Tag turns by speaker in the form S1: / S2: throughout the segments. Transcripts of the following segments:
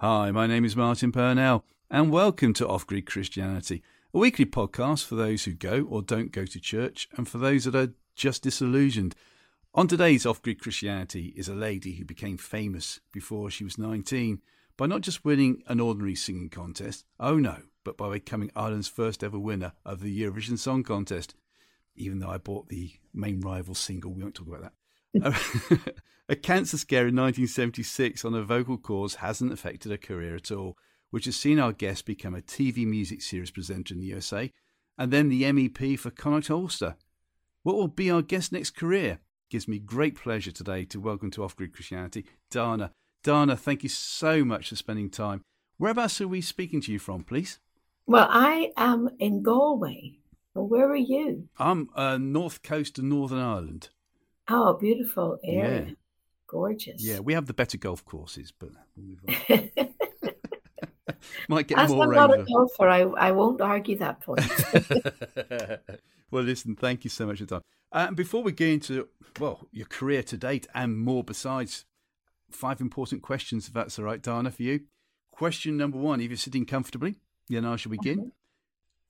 S1: Hi, my name is Martin Purnell, and welcome to Off Grid Christianity, a weekly podcast for those who go or don't go to church, and for those that are just disillusioned. On today's Off Grid Christianity is a lady who became famous before she was 19 by not just winning an ordinary singing contest, oh no, but by becoming Ireland's first ever winner of the Eurovision Song Contest. Even though I bought the main rival single, we won't talk about that. A cancer scare in 1976 on a vocal cords hasn't affected her career at all, which has seen our guest become a TV music series presenter in the USA and then the MEP for Connacht Ulster. What will be our guest's next career? Gives me great pleasure today to welcome to Off Grid Christianity, Dana. Dana, thank you so much for spending time. Whereabouts are we speaking to you from, please?
S2: Well, I am in Galway. Where are you?
S1: I'm uh, north coast of Northern Ireland.
S2: Oh, beautiful area.
S1: Yeah.
S2: Gorgeous.
S1: Yeah, we have the better golf courses, but we'll move on. Might get
S2: As
S1: more
S2: I'm
S1: rain.
S2: not a
S1: though.
S2: golfer, I, I won't argue that point.
S1: well, listen, thank you so much for your time. Uh, and before we get into, well, your career to date and more besides, five important questions, if that's all right, Dana, for you. Question number one, if you're sitting comfortably, then I shall begin.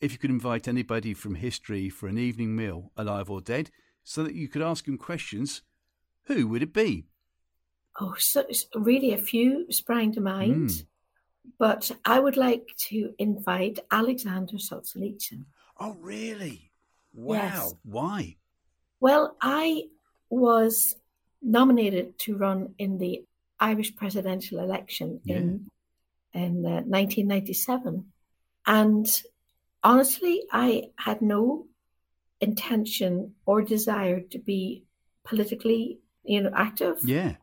S1: If you could invite anybody from history for an evening meal, alive or dead, so that you could ask him questions, who would it be?
S2: oh, so really a few sprang to mind,
S1: Mm.
S2: but I would like to invite Alexander Solzhenitsyn.
S1: Oh, really? Wow.
S2: Yes.
S1: Why?
S2: Well, I was nominated to run in the Irish presidential election in in uh, 1997, and honestly, I had no intention or desire to be politically, you know, active.
S1: Yeah.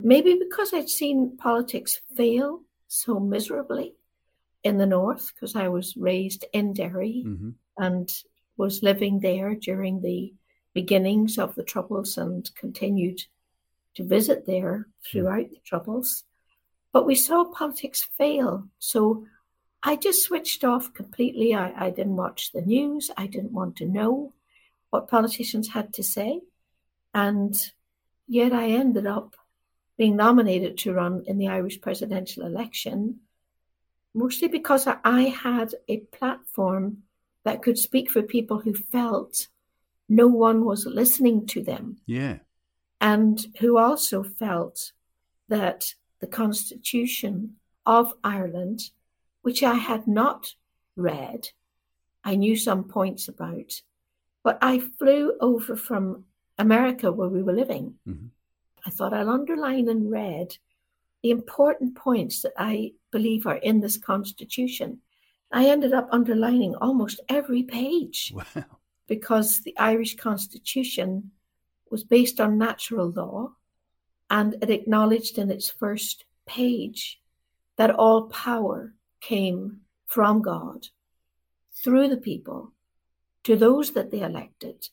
S2: Maybe because I'd seen politics fail so miserably in the north, because I was raised in Derry
S1: hmm
S2: and was living there during the beginnings of the Troubles and continued to visit there throughout the Troubles. But we saw politics fail. So I just switched off completely. I, I didn't watch the news. I didn't want to know what politicians had to say. And yet I ended up being nominated to run in the Irish presidential election, mostly because I- had a platform that could speak for people who felt no one was listening to them
S1: Yeah.
S2: and who also felt that the Constitution of Ireland, which I had not read, I knew some points about, but I flew over from America where we were living.
S1: Mhm.
S2: I thought I'll underline in red the important points that I believe are in this Constitution. I ended up underlining almost every page
S1: Wow.
S2: because the Irish Constitution was based on natural law and it acknowledged in its first page that all power came from God through the people to those that they elected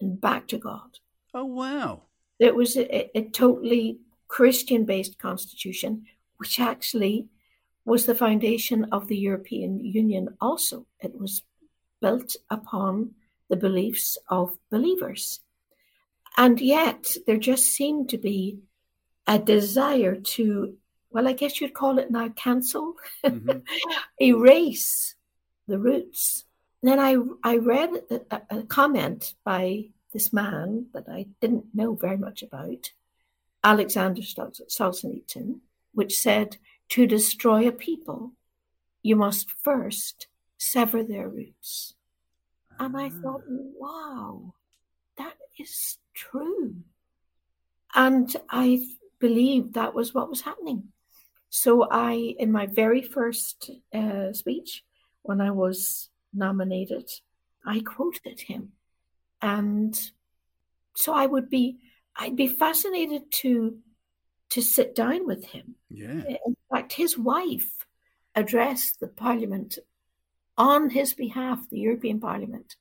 S2: and back to God.
S1: Oh, wow.
S2: It was a, a totally Christian based constitution, which actually was the foundation of the European Union also. It was built upon the beliefs of believers. And yet, there just seemed to be a desire to, well, I guess you'd call it now cancel,
S1: Mhm.
S2: erase the roots. Then I, I read a, a- comment by this man that I didn't know very much about, Alexander Sol- Solzhenitsyn, which said, To destroy a people, you must first sever their roots. And I thought, wow, that is true. And I believed that was what was happening. So I, in my very first uh, speech, when I was nominated, I quoted him. And so I would be, I'd be fascinated to, to sit down with him.
S1: Yeah.
S2: In fact, his wife addressed the Parliament on his behalf, the European Parliament,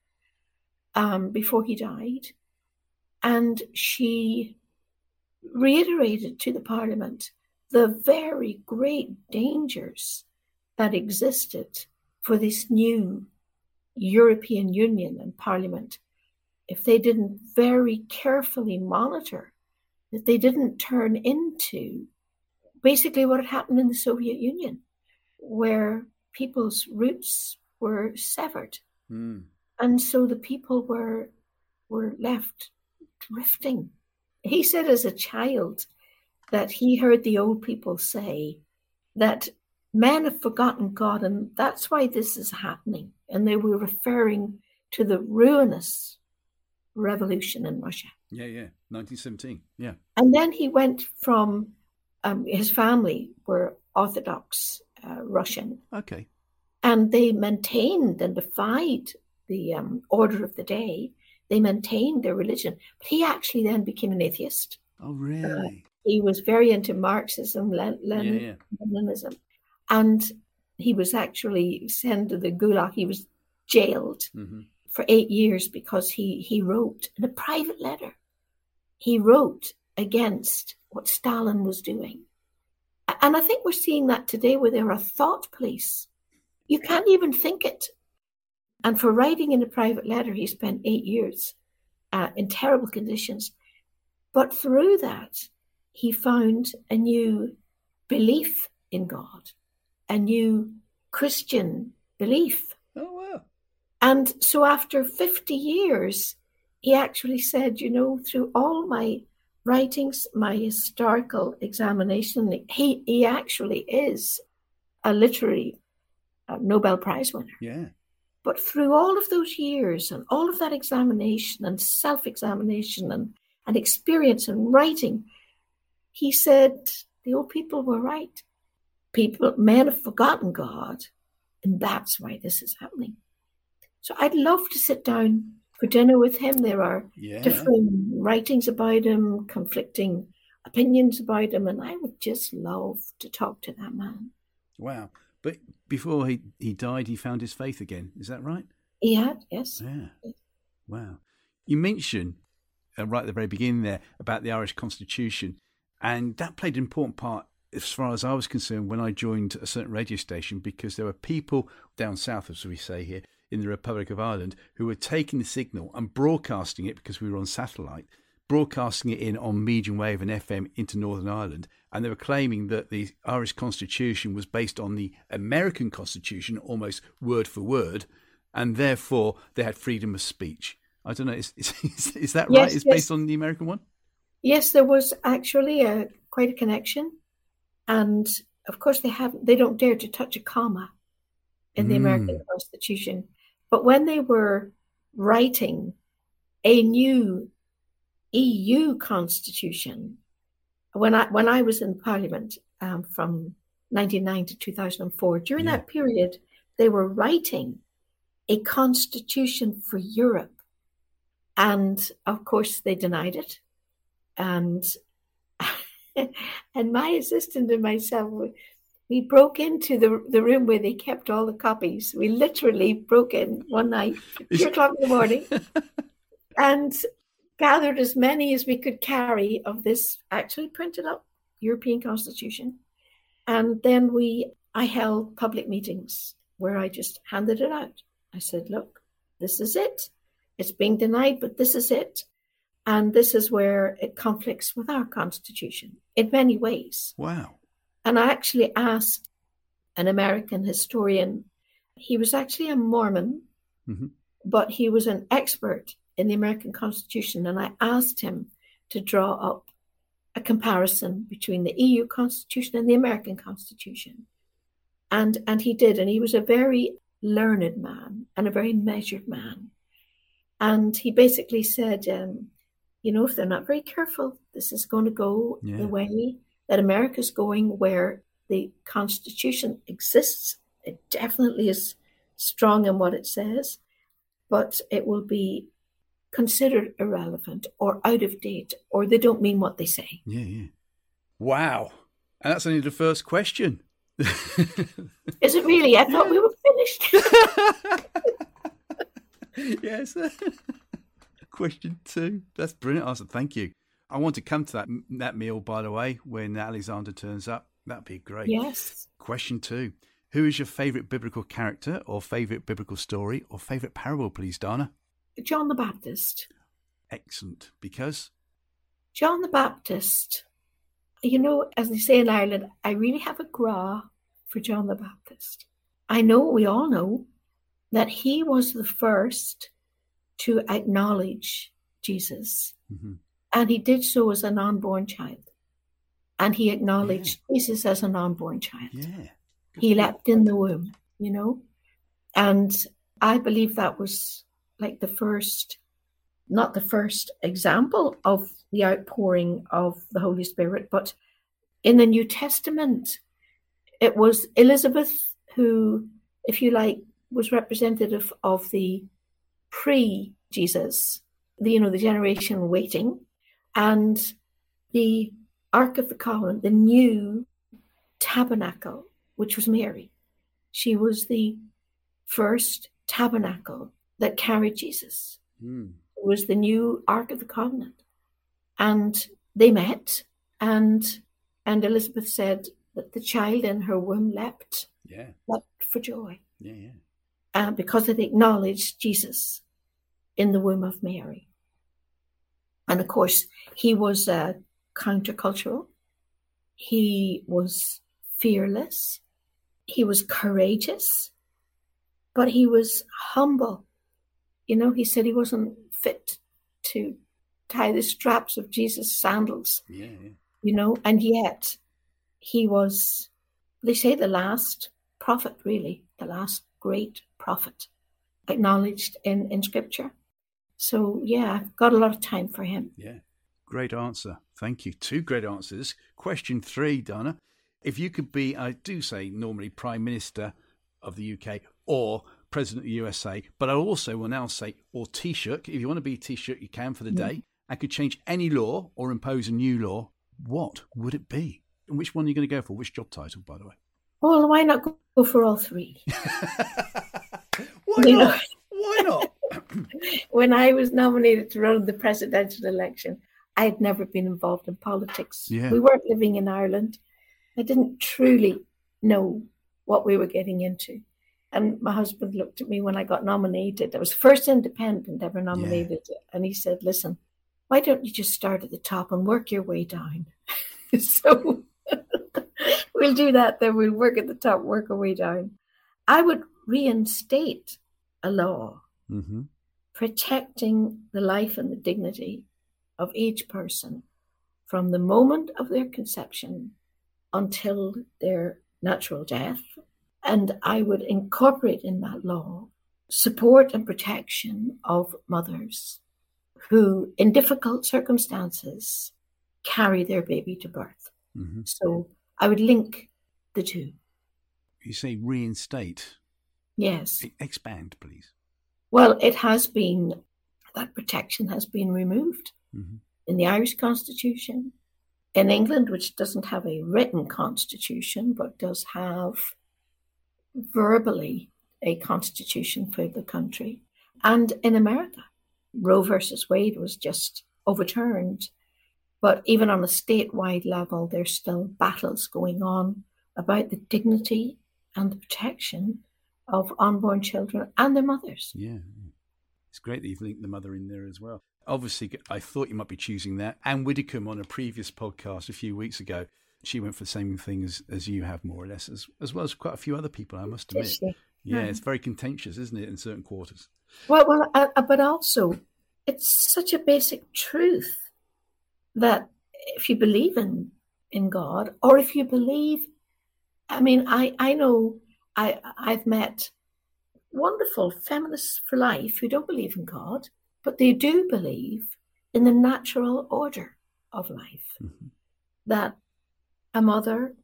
S2: um, before he died. And she reiterated to the Parliament the very great dangers that existed for this new European Union and Parliament if they didn't very carefully monitor that they didn't turn into basically what had happened in the Soviet Union, where people's roots were severed.
S1: Mm.
S2: And so the people were were left drifting. He said as a child that he heard the old people say that men have forgotten God and that's why this is happening. And they were referring to the ruinous revolution in Russia.
S1: Yeah, yeah, 1917. Yeah.
S2: And then he went from um, his family were Orthodox uh, Russian.
S1: Okay.
S2: And they maintained and defied the um, order of the day. They maintained their religion. But he actually then became an atheist.
S1: Oh, really?
S2: Uh, he was very into Marxism, Len- Lenin-
S1: yeah, yeah.
S2: Leninism. And he was actually sent to the Gulag. He was jailed
S1: hmm
S2: for eight years because he, he wrote in a private letter, he wrote against what Stalin was doing. And I think we're seeing that today where there are thought police. You can't even think it. And for writing in a private letter, he spent eight years uh, in terrible conditions. But through that, he found a new belief in God, a new Christian belief.
S1: Oh, wow.
S2: And so after 50 years, he actually said, you know, through all my writings, my historical examination, he, he actually is a literary uh, Nobel Prize winner.
S1: Yeah.
S2: But through all of those years and all of that examination and self examination and, and experience and writing, he said the old people were right. People, men have forgotten God, and that's why this is happening. So I'd love to sit down for dinner with him. There are
S1: Yeah.
S2: different writings about him, conflicting opinions about him, and I would just love to talk to that man.
S1: Wow. But before he, he died, he found his faith again. Is that right?
S2: He had, yes.
S1: Yeah. Wow. You mentioned uh, right at the very beginning there about the Irish Constitution, and that played an important part as far as I was concerned when I joined a certain radio station because there were people down south, as we say here, in the Republic of Ireland who were taking the signal and broadcasting it because we were on satellite, broadcasting it in on medium wave and FM into Northern Ireland. And they were claiming that the Irish Constitution was based on the American Constitution almost word for word, and therefore they had freedom of speech. I don't know, is, is, is that
S2: Yes,
S1: right? It's
S2: yes.
S1: based on the American one?
S2: Yes, there was actually a quite a connection, and of course they have they don't dare to touch a comma in the American Constitution. But when they were writing a new EU Constitution, when I when I was in Parliament um, from 1999 to two thousand and four, during
S1: Yeah.
S2: that period, they were writing a constitution for Europe, and of course they denied it and and my assistant and myself we, broke into the the room where they kept all the copies. We literally broke in one night two o'clock in the morning and gathered as many as we could carry of this actually printed up european constitution. And then we i held public meetings where i just handed it out. I said look this is it. It's being denied but this is it and this is where it conflicts with our Constitution in many ways.
S1: Wow.
S2: And I actually asked an American historian, he was actually a Mormon,
S1: Mhm.
S2: but he was an expert in the American Constitution. And I asked him to draw up a comparison between the EU Constitution and the American Constitution. And, and he did. And he was a very learned man and a very measured man. And he basically said, um, you know, if they're not very careful, this is going to go
S1: Yeah.
S2: the way that America's going, where the Constitution exists. It definitely is strong in what it says, but it will be considered irrelevant or out of date, or they don't mean what they say.
S1: Yeah, yeah. Wow. And that's only the first question.
S2: Is it really? I thought we were finished.
S1: yes. Question two. That's brilliant answer. Thank you. I want to come to that that meal, by the way, when Alexander turns up. That'd be great.
S2: yes.
S1: Question two. Who is your favourite biblical character or favourite biblical story or favourite parable, please, Dana?
S2: John the Baptist.
S1: Excellent. Because?
S2: John the Baptist you know, as they say in Ireland, I really have a gra for John the Baptist. I know, we all know, that he was the first to acknowledge Jesus. Mm-hmm. And he did so as an unborn child. And he acknowledged yeah. Jesus as an unborn child.
S1: Yeah.
S2: he leapt in the womb, you know? And I believe that was like the first, not the first example of the outpouring of the Holy Spirit, but in the New Testament, it was Elizabeth who, if you like, was representative of the pre Jesus, the, you know, the generation waiting, and the Ark of the Covenant, the new tabernacle, which was Mary. She was the first tabernacle that carried Jesus. Mm. It was the new Ark of the Covenant. And they met, and and Elizabeth said that the child in her womb leapt,
S1: yeah.
S2: leapt for joy.
S1: Yeah, yeah.
S2: Uh, because it acknowledged Jesus in the womb of Mary. And of course, he was uh, countercultural. He was fearless. He was courageous, but he was humble. You know, he said he wasn't fit to tie the straps of Jesus' sandals.
S1: Yeah, yeah.
S2: You know, and yet he was, they say, the last prophet, really, the last great prophet acknowledged in, in scripture. So, yeah, I've got a lot of time for him.
S1: Yeah. Great answer. Thank you. Two great answers. Question three, Dana. If you could be, I do say normally Prime Minister of the UK or President of the USA, but I also will now say, or Taoiseach, if you want to be Taoiseach, you can for the yeah. day. I could change any law or impose a new law. What would it be? And which one are you going to go for? Which job title, by the way?
S2: Well, why not go for all three?
S1: why you not? Know? Why not?
S2: when I was nominated to run the presidential election, I had never been involved in politics.
S1: Yeah.
S2: We weren't living in Ireland. I didn't truly know what we were getting into. And my husband looked at me when I got nominated. I was first independent ever nominated. Yeah. And he said, Listen, why don't you just start at the top and work your way down? so we'll do that, then we'll work at the top, work our way down. I would reinstate a law mm-hmm. protecting the life and the dignity of each person from the moment of their conception until their natural death. And I would incorporate in that law support and protection of mothers who, in difficult circumstances, carry their baby to birth. Mm-hmm. So I would link the two.
S1: You say reinstate?
S2: Yes.
S1: Expand, please.
S2: Well, it has been, that protection has been removed mm-hmm. in the Irish Constitution. In England, which doesn't have a written constitution, but does have verbally a constitution for the country. And in America, Roe versus Wade was just overturned. But even on a statewide level, there's still battles going on about the dignity and the protection of unborn children and their mothers.
S1: Yeah. It's great that you've linked the mother in there as well. Obviously, I thought you might be choosing that. Anne Widdecombe on a previous podcast a few weeks ago, she went for the same thing as, as you have, more or less, as, as well as quite a few other people, I must admit. Yeah, it's very contentious, isn't it, in certain quarters?
S2: Well, well, uh, uh, but also, it's such a basic truth that if you believe in in God, or if you believe, I mean, I I know I I've met wonderful feminists for life who don't believe in God, but they do believe in the natural order of life. Mm-hmm. That a mother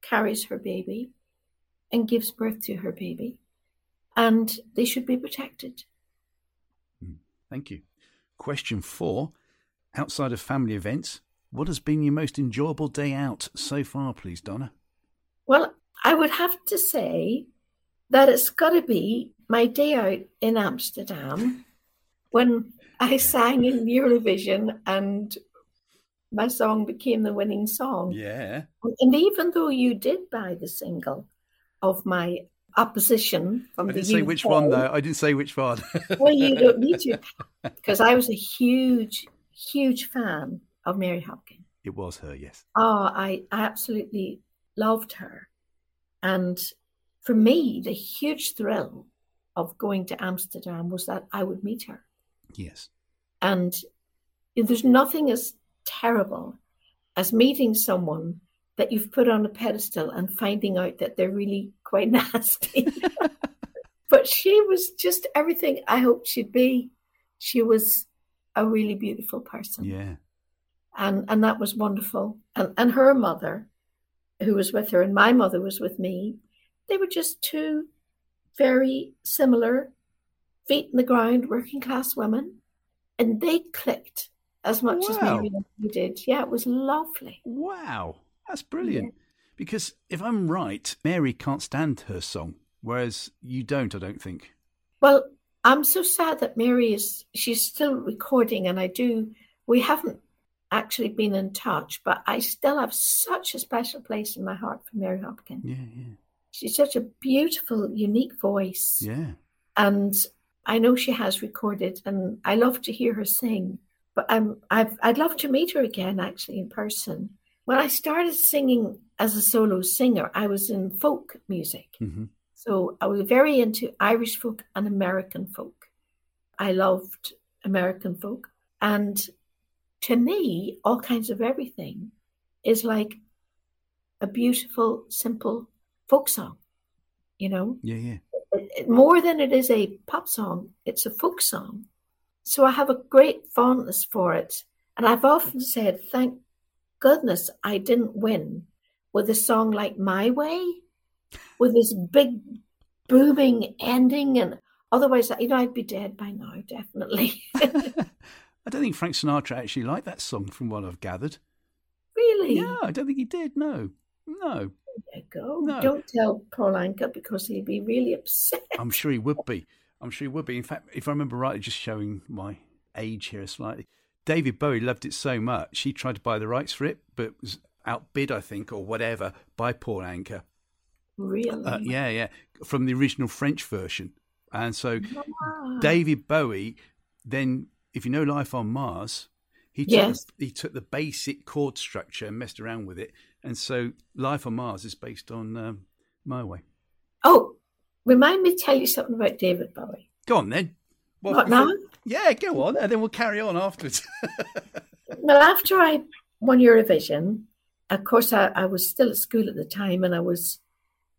S2: carries her baby and gives birth to her baby, and they should be protected.
S1: Hmm. Thank you. Question four Outside of family events, what has been your most enjoyable day out so far, please, Dana?
S2: Well, I would have to say that it's got to be my day out in Amsterdam when I sang in Eurovision and my song became the winning song.
S1: Yeah.
S2: And even though you did buy the single of my opposition from
S1: I
S2: the
S1: didn't say which one though. I didn't say which one.
S2: well, you don't need to, because I was a huge, huge fan of Mary Hopkin.
S1: It was her, yes.
S2: Oh, I absolutely loved her. And for me, the huge thrill of going to Amsterdam was that I would meet her.
S1: Yes.
S2: And there's nothing as terrible as meeting someone that you've put on a pedestal and finding out that they're really quite nasty. but she was just everything I hoped she'd be. She was a really beautiful person.
S1: Yeah.
S2: And and that was wonderful. And and her mother, who was with her, and my mother was with me, they were just two very similar, feet in the ground, working class women. And they clicked as much
S1: Wow.
S2: as Mary and you did. Yeah, it was lovely.
S1: Wow. That's brilliant. Because if I'm right, Mary can't stand her song, whereas you don't, I don't think.
S2: Well, I'm so sad that Mary is she's still recording and I do we haven't actually been in touch, but I still have such a special place in my heart for Mary Hopkins.
S1: Yeah, yeah.
S2: She's such a beautiful, unique voice.
S1: Yeah.
S2: And I know she has recorded and I love to hear her sing. But I'm I've I'd love to meet her again actually in person. When I started singing as a solo singer, I was in folk music.
S1: hmm
S2: So I was very into Irish folk and American folk. I loved American folk. And to me, all kinds of everything is like a beautiful, simple folk song, you know?
S1: Yeah, yeah.
S2: It- it- More than it is a pop song, it's a folk song. So I have a great fondness for it. And I've often said, thank goodness I didn't win with a song like My Way, with this big booming ending. And otherwise, you know, I'd be dead by now, definitely.
S1: I don't think Frank Sinatra actually liked that song from what I've gathered.
S2: really?
S1: Yeah, I don't think he did. No. No.
S2: There you go.
S1: No.
S2: Don't tell Paul Anka because he'd be really upset.
S1: I'm sure he would be. I'm sure he would be. In fact, if I remember rightly, just showing my age here slightly, David Bowie loved it so much he tried to buy the rights for it, but was outbid, I think, or whatever, by Paul Anka.
S2: Really?
S1: Uh, yeah, yeah, from the original French version. And so
S2: Wow.
S1: David Bowie, then, if you know Life on Mars, he took,
S2: Yes.
S1: he took the basic chord structure and messed around with it. And so Life on Mars is based on um, My Way.
S2: Oh, remind me to tell you something about David Bowie.
S1: Go on then. Well,
S2: What now?
S1: Yeah, go on, and then we'll carry on afterwards.
S2: Well, after I won Eurovision, of course, I, I was still at school at the time, and I was,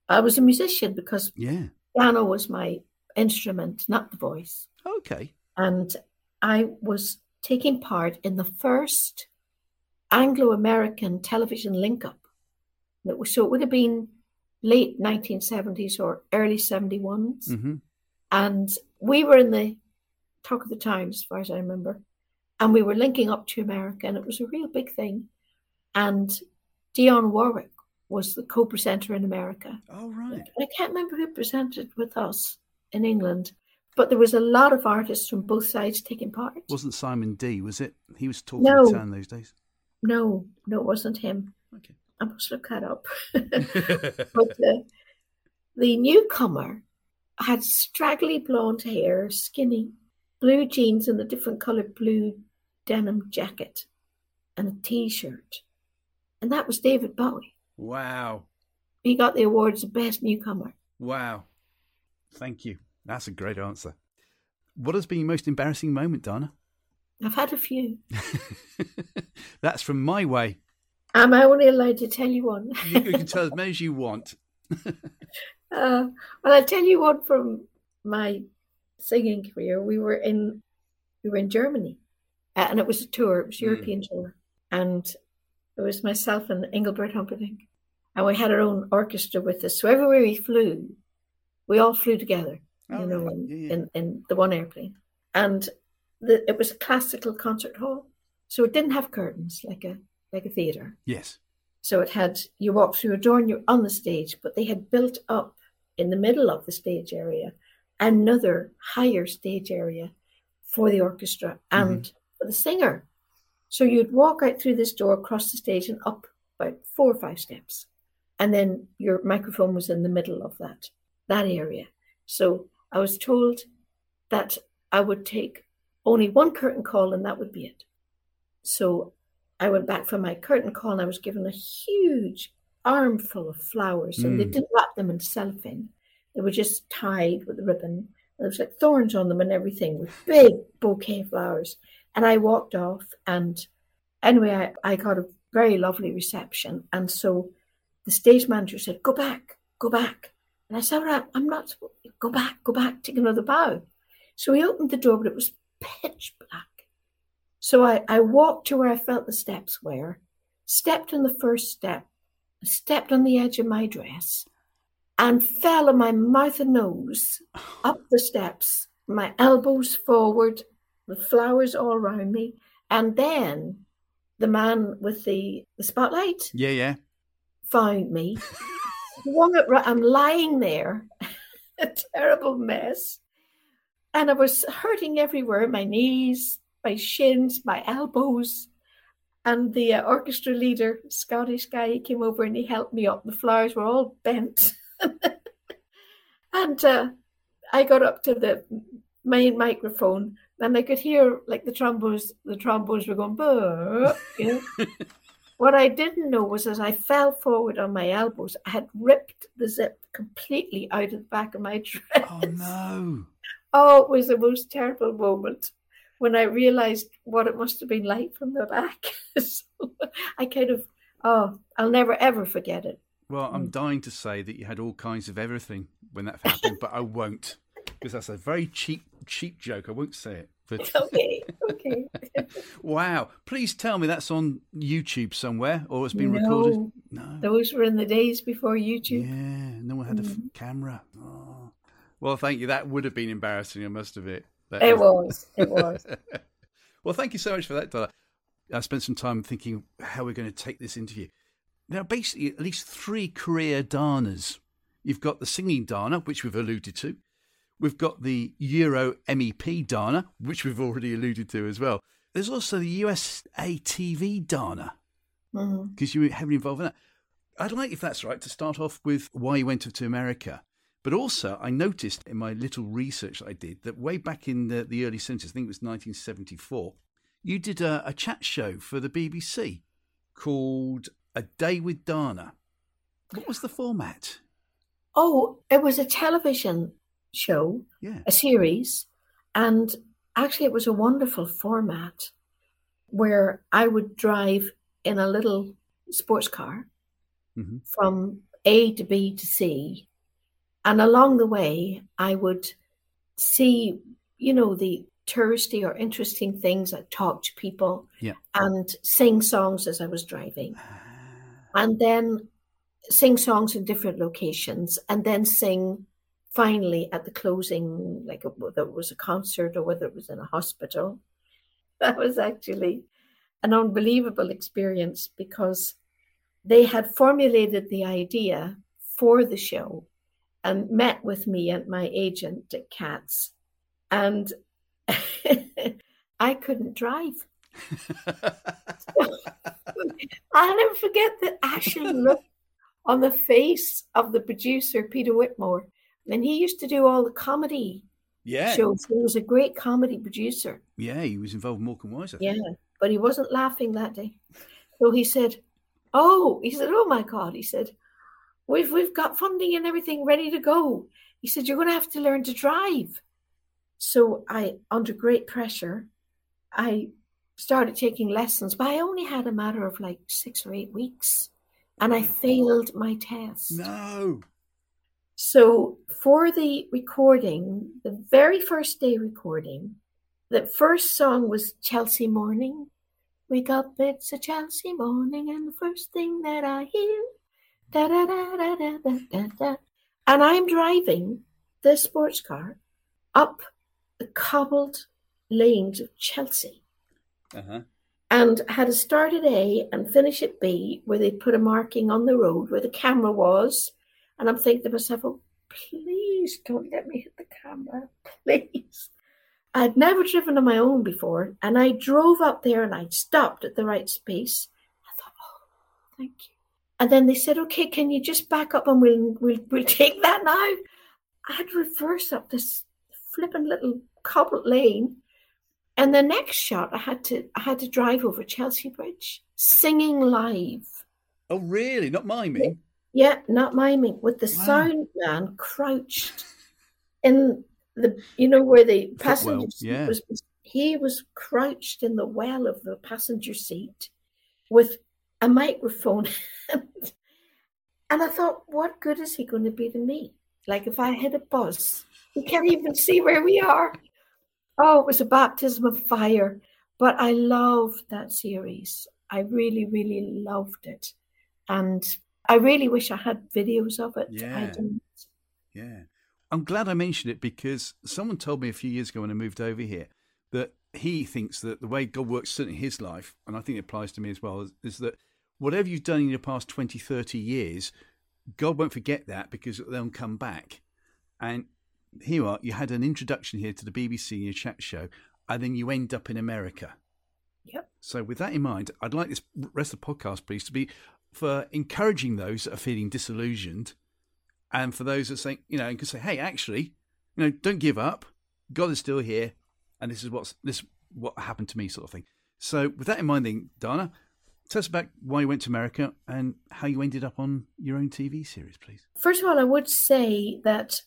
S2: I was a musician because
S1: yeah.
S2: piano was my instrument, not the voice.
S1: Okay.
S2: And I was taking part in the first Anglo-American television link-up. So it would have been late 1970s or early 71s.
S1: hmm
S2: And we were in the talk of the town, as far as I remember. And we were linking up to America, and it was a real big thing. And Dionne Warwick was the co presenter in America.
S1: Oh right.
S2: I can't remember who presented with us in England, but there was a lot of artists from both sides taking part.
S1: Wasn't Simon Dee? Was it? He was talking
S2: No.
S1: those days.
S2: No, no, it wasn't him.
S1: Okay.
S2: I must look that up. but uh, the newcomer had straggly blonde hair, skinny, blue jeans and a different coloured blue denim jacket and a t-shirt. And that was David Bowie.
S1: wow.
S2: He got the award as best newcomer.
S1: Wow. Thank you. That's a great answer. What has been your most embarrassing moment, Dana?
S2: I've had a few.
S1: That's from my way.
S2: Am I only allowed to tell you one?
S1: You, you can tell as many as you want.
S2: Uh, well, I'll tell you one from my singing career. We were in we were in Germany, uh, and it was a tour. It was a
S1: Mm.
S2: European tour, and it was myself and Engelbert Humperdinck, and we had our own orchestra with us. So everywhere we flew, we all flew together.
S1: Oh,
S2: you know,
S1: right.
S2: in,
S1: Yeah, yeah.
S2: in in the one airplane, and the, it was a classical concert hall, so it didn't have curtains like a like a theater.
S1: Yes.
S2: So it had you walk through a door and you're on the stage, but they had built up in the middle of the stage area another higher stage area for the orchestra mm-hmm. and for the singer. So you'd walk out through this door, across the stage, and up about four or five steps, and then your microphone was in the middle of that that area. So I was told that I would take only one curtain call, and that would be it. So I went back for my curtain call and I was given a huge armful of flowers and they
S1: Mm.
S2: didn't wrap them in cellophane. They were just tied with a ribbon. There was like thorns on them and everything with big bouquet flowers. And I walked off and anyway, I, I got a very lovely reception. And so the stage manager said, Go back, go back. And I said, All right, I'm not go back, go back, take another bow. So he opened the door, but it was pitch black. So I, I walked to where I felt the steps were, stepped on the first step, stepped on the edge of my dress, and fell on my mouth and nose up the steps, my elbows forward, the flowers all around me. And then the man with the, the spotlight
S1: Yeah, yeah.
S2: found me. I'm lying there, a terrible mess. And I was hurting everywhere my knees, my shins, my elbows. And the uh, orchestra leader, Scottish guy, he came over and he helped me up. The flowers were all bent. and uh, I got up to the main microphone and I could hear like the trombones, the trombones were going, you know. What I didn't know was as I fell forward on my elbows, I had ripped the zip completely out of the back of my dress.
S1: Oh no.
S2: Oh, it was the most terrible moment when I realized what it must have been like from the back. so I kind of, oh, I'll never ever forget it.
S1: Well, I'm
S2: Mm.
S1: dying to say that you had all kinds of everything when that happened, but I won't because that's a very cheap, cheap joke. I won't say it. But
S2: Okay, okay.
S1: wow! Please tell me that's on YouTube somewhere or it's been recorded.
S2: No,
S1: No.
S2: those were in the days before YouTube.
S1: Yeah, no one had a f-
S2: Mm.
S1: camera. Oh. Well, thank you. That would have been embarrassing, I must admit. That
S2: It was, it was.
S1: well, thank you so much for that, Dana. I spent some time thinking how we're going to take this interview. Now, basically, at least three career Danas. You've got the singing Dana, which we've alluded to. We've got the Euro MEP Dana, which we've already alluded to as well. There's also the USA TV Dana,
S2: mm-hmm.
S1: because you were heavily involved in that. I'd like, if that's right, to start off with why you went to America. But also, I noticed in my little research that I did that way back in the, the early 70s, I think it was 1974, you did a, a chat show for the BBC called A Day with Dana. What was the format?
S2: Oh, it was a television show,
S1: Yeah.
S2: a series, and actually, it was a wonderful format where I would drive in a little sports car
S1: Mhm.
S2: from A to B to C. And along the way, I would see, you know, the touristy or interesting things. I talk to people
S1: Yeah.
S2: and sing songs as I was driving.
S1: Ah,
S2: and then sing songs in different locations and then sing finally at the closing like uh, whether it was a concert or whether it was in a hospital that was actually an unbelievable experience because they had formulated the idea for the show and met with me and my agent at Katz and I couldn't drive I'll never forget the actual look on the face of the producer, Peter Whitmore. And he used to do all the comedy
S1: yeah.
S2: shows. He was a great comedy producer.
S1: Yeah, he was involved with Morecambe Wise. I
S2: Yeah. But he wasn't laughing that day. So he said, Oh, he said, Oh my God. He said, We've we've got funding and everything ready to go. He said, You're gonna have to learn to drive. So I, under great pressure, I started taking lessons, but I only had a matter of like six or eight weeks. And I failed my test.
S1: No.
S2: So for the recording, the very first day recording, the first song was Chelsea Morning. Wake up, it's a Chelsea morning, and the first thing that I hear, da da da da da da da da. And I'm driving the sports car up the cobbled lanes of Chelsea
S1: Uh huh.
S2: and had to start at A and finish at B, where they put a marking on the road where the camera was. And I'm thinking to myself, oh, please don't let me hit the camera, please. I'd never driven on my own before, and I drove up there and I stopped at the right space. I thought, oh, thank you. And then they said, okay, can you just back up and we'll we'll, we'll take that now? I had to reverse up this flippin' little cobbled lane And the next shot, I had to I had to drive over Chelsea Bridge, singing live.
S1: Oh, really? Not miming?
S2: Yeah, not miming. With the
S1: Wow.
S2: sound man crouched in the, you know, where the passenger seat
S1: yeah.
S2: was. He was crouched in the well of the passenger seat with a microphone. and I thought, what good is he going to be to me? Like if I hit a bus, he can't even see where we are. Oh, it was a baptism of fire. But I loved that series. I really, really loved it. And I really wish I had videos of it. I
S1: Yeah. Yeah. I'm glad I mentioned it because someone told me a few years ago when I moved over here that he thinks that the way God works, certainly in his life, and I think it applies to me as well, is, is that whatever you've done in your past 20, 30 years, God won't forget that because they'll come back. And here you are, you had an introduction here to the BBC in your chat show, and then you end up in America.
S2: Yep.
S1: So, with that in mind, I'd like this rest of the podcast, please, to be for encouraging those that are feeling disillusioned, and for those that say, you know, and can say, hey, actually, you know, don't give up. God is still here, and this is what's this what happened to me, sort of thing. So, with that in mind, then, Dana, tell us about why you went to America and how you ended up on your own TV series, please.
S2: First of all, I would say that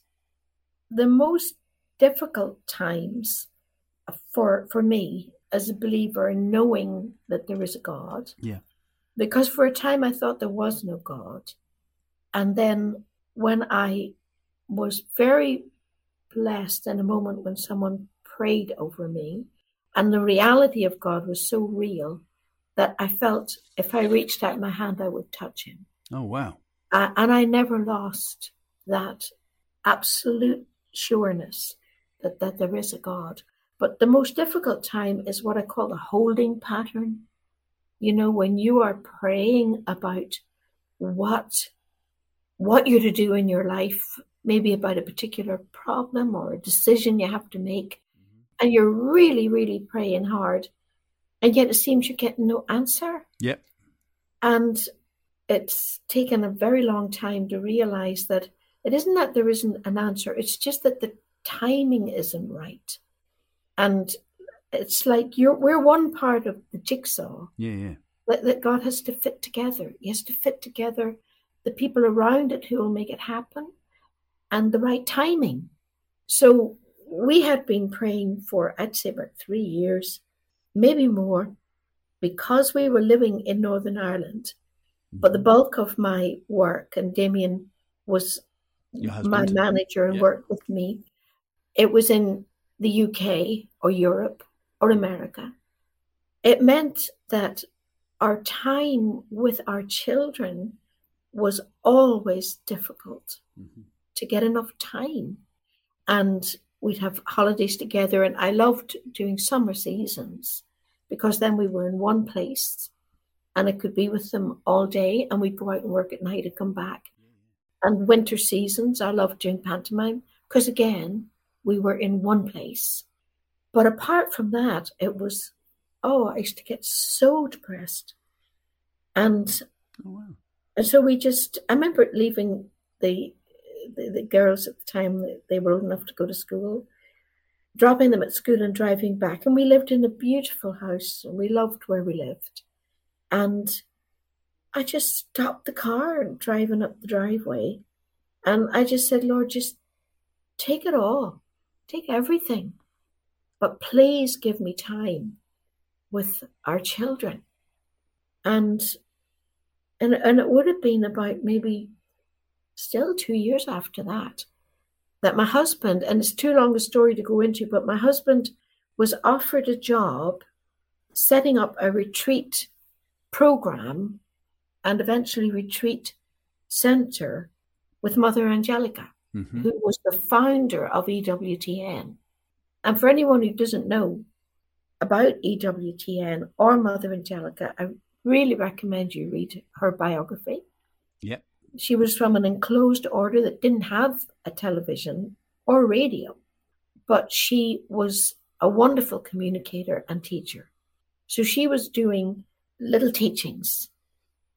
S2: the most difficult times for for me as a believer in knowing that there is a God,
S1: Yeah.
S2: Because for a time I thought there was no God, and then when I was very blessed in a moment when someone prayed over me, and the reality of God was so real that I felt if I reached out my hand, I would touch Him.
S1: Oh, wow.
S2: Uh, and I never lost that absolute sureness that, that there is a God. But the most difficult time is what I call the holding pattern. You know, when you are praying about what what you're to do in your life, maybe about a particular problem or a decision you have to make, mm-hmm. and you're really, really praying hard, and yet it seems you're getting no answer.
S1: Yep.
S2: And it's taken a very long time to realize that it isn't that there isn't an answer, it's just that the timing isn't right. And it's like you're we're one part of the jigsaw
S1: Yeah, yeah.
S2: that, that God has to fit together. He has to fit together the people around it who will make it happen and the right timing. So we had been praying for, I'd say, about three years, maybe more, because we were living in Northern Ireland. But the mm-hmm. bulk of my work, and Damien was my manager and
S1: Yeah.
S2: worked with me, it was in the UK or Europe or America. It meant that our time with our children was always difficult
S1: Mhm.
S2: to get enough time. And we'd have holidays together, and I loved doing summer seasons because then we were in one place and I could be with them all day, and we'd go out and work at night and come back. And winter seasons, I loved doing pantomime because, again, we were in one place. But apart from that, it was, oh, I used to get so depressed. And
S1: Oh, wow.
S2: and so we just, I remember leaving the, the, the girls at the time, they were old enough to go to school, dropping them at school and driving back. And we lived in a beautiful house and we loved where we lived. And I just stopped the car and driving up the driveway. And I just said, Lord, just take it all, take everything. But please give me time with our children. And and and it would have been about maybe still two years after that that my husband and it's too long a story to go into but my husband was offered a job setting up a retreat program and eventually retreat center with mother angelica
S1: Mhm.
S2: who was the founder of ewtn and for anyone who doesn't know about ewtn or mother angelica i really recommend you read her biography
S1: Yep.
S2: she was from an enclosed order that didn't have a television or radio, but she was a wonderful communicator and teacher. So she was doing little teachings,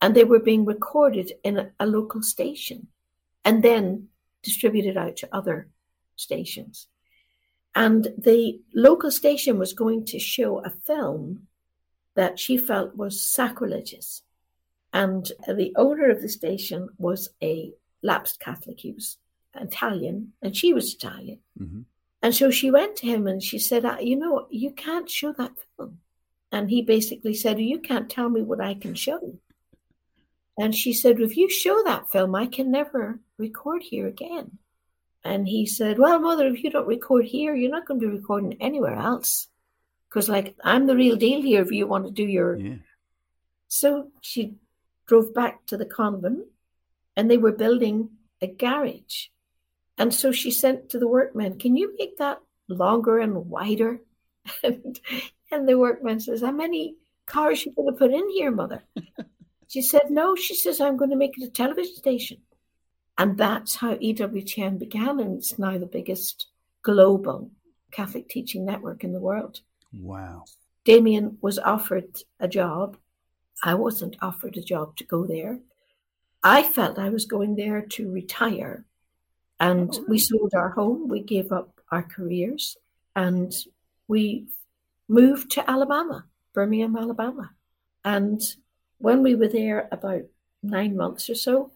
S2: and they were being recorded in a, a local station and then distributed out to other stations. And the local station was going to show a film that she felt was sacrilegious. And the owner of the station was a lapsed Catholic. He was Italian, and she was Italian.
S1: hmm
S2: And so she went to him and she said, "Uh, You know, you can't show that film. And he basically said, You can't tell me what I can show. And she said, If you show that film, I can never record here again. And he said, Well, mother, if you don't record here, you're not going to be recording anywhere else. Because, like, I'm the real deal here if you want to do your.
S1: Yeah.
S2: So she drove back to the convent and they were building a garage. And so she sent to the workmen, Can you make that longer and wider? And, and the workman says, How many cars you going to put in here, mother? she said, No, she says, I'm going to make it a television station. And that's how EWTN began. And it's now the biggest global Catholic teaching network in the world.
S1: Wow.
S2: Damien was offered a job. I wasn't offered a job to go there. I felt I was going there to retire. And
S1: Oh,
S2: we sold our home, we gave up our careers, and we moved to Alabama, Birmingham, Alabama. And when we were there about nine months or so,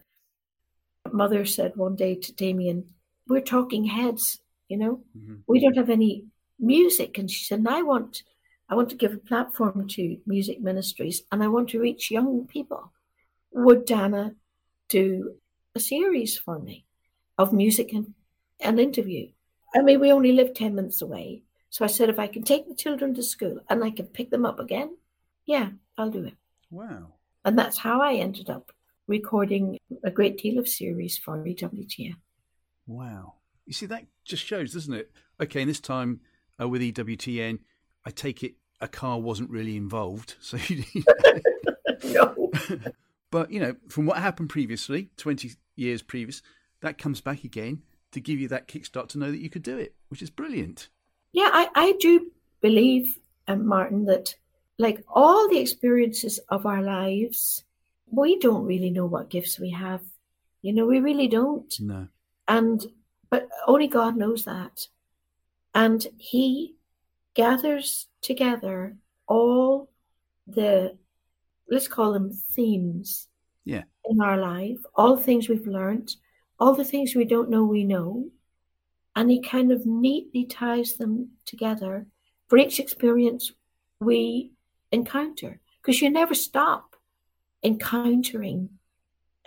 S2: mother said one day to Damien, We're talking heads, you know,
S1: Mhm.
S2: we don't have any music. And she said, and I want, I want to give a platform to music ministries and I want to reach young people. Would Dana do a series for me of music and an interview? I mean, we only live 10 minutes away. So I said, if I can take the children to school and I can pick them up again, yeah, I'll do it.
S1: Wow.
S2: And that's how I ended up recording a great deal of series for EWTN.
S1: Wow. You see, that just shows, doesn't it? Okay, and this time uh, with EWTN, I take it a car wasn't really involved. So, you-
S2: no.
S1: but you know, from what happened previously, twenty years previous, that comes back again to give you that kickstart to know that you could do it, which is brilliant.
S2: Yeah, I, I do believe, um, Martin, that like all the experiences of our lives, we don't really know what gifts we have. You know, we really don't.
S1: No.
S2: And, but only God knows that. And He gathers together all the, let's call them themes
S1: Yeah.
S2: in our life, all the things we've learned, all the things we don't know we know, and he kind of neatly ties them together for each experience we encounter. Because you never stop encountering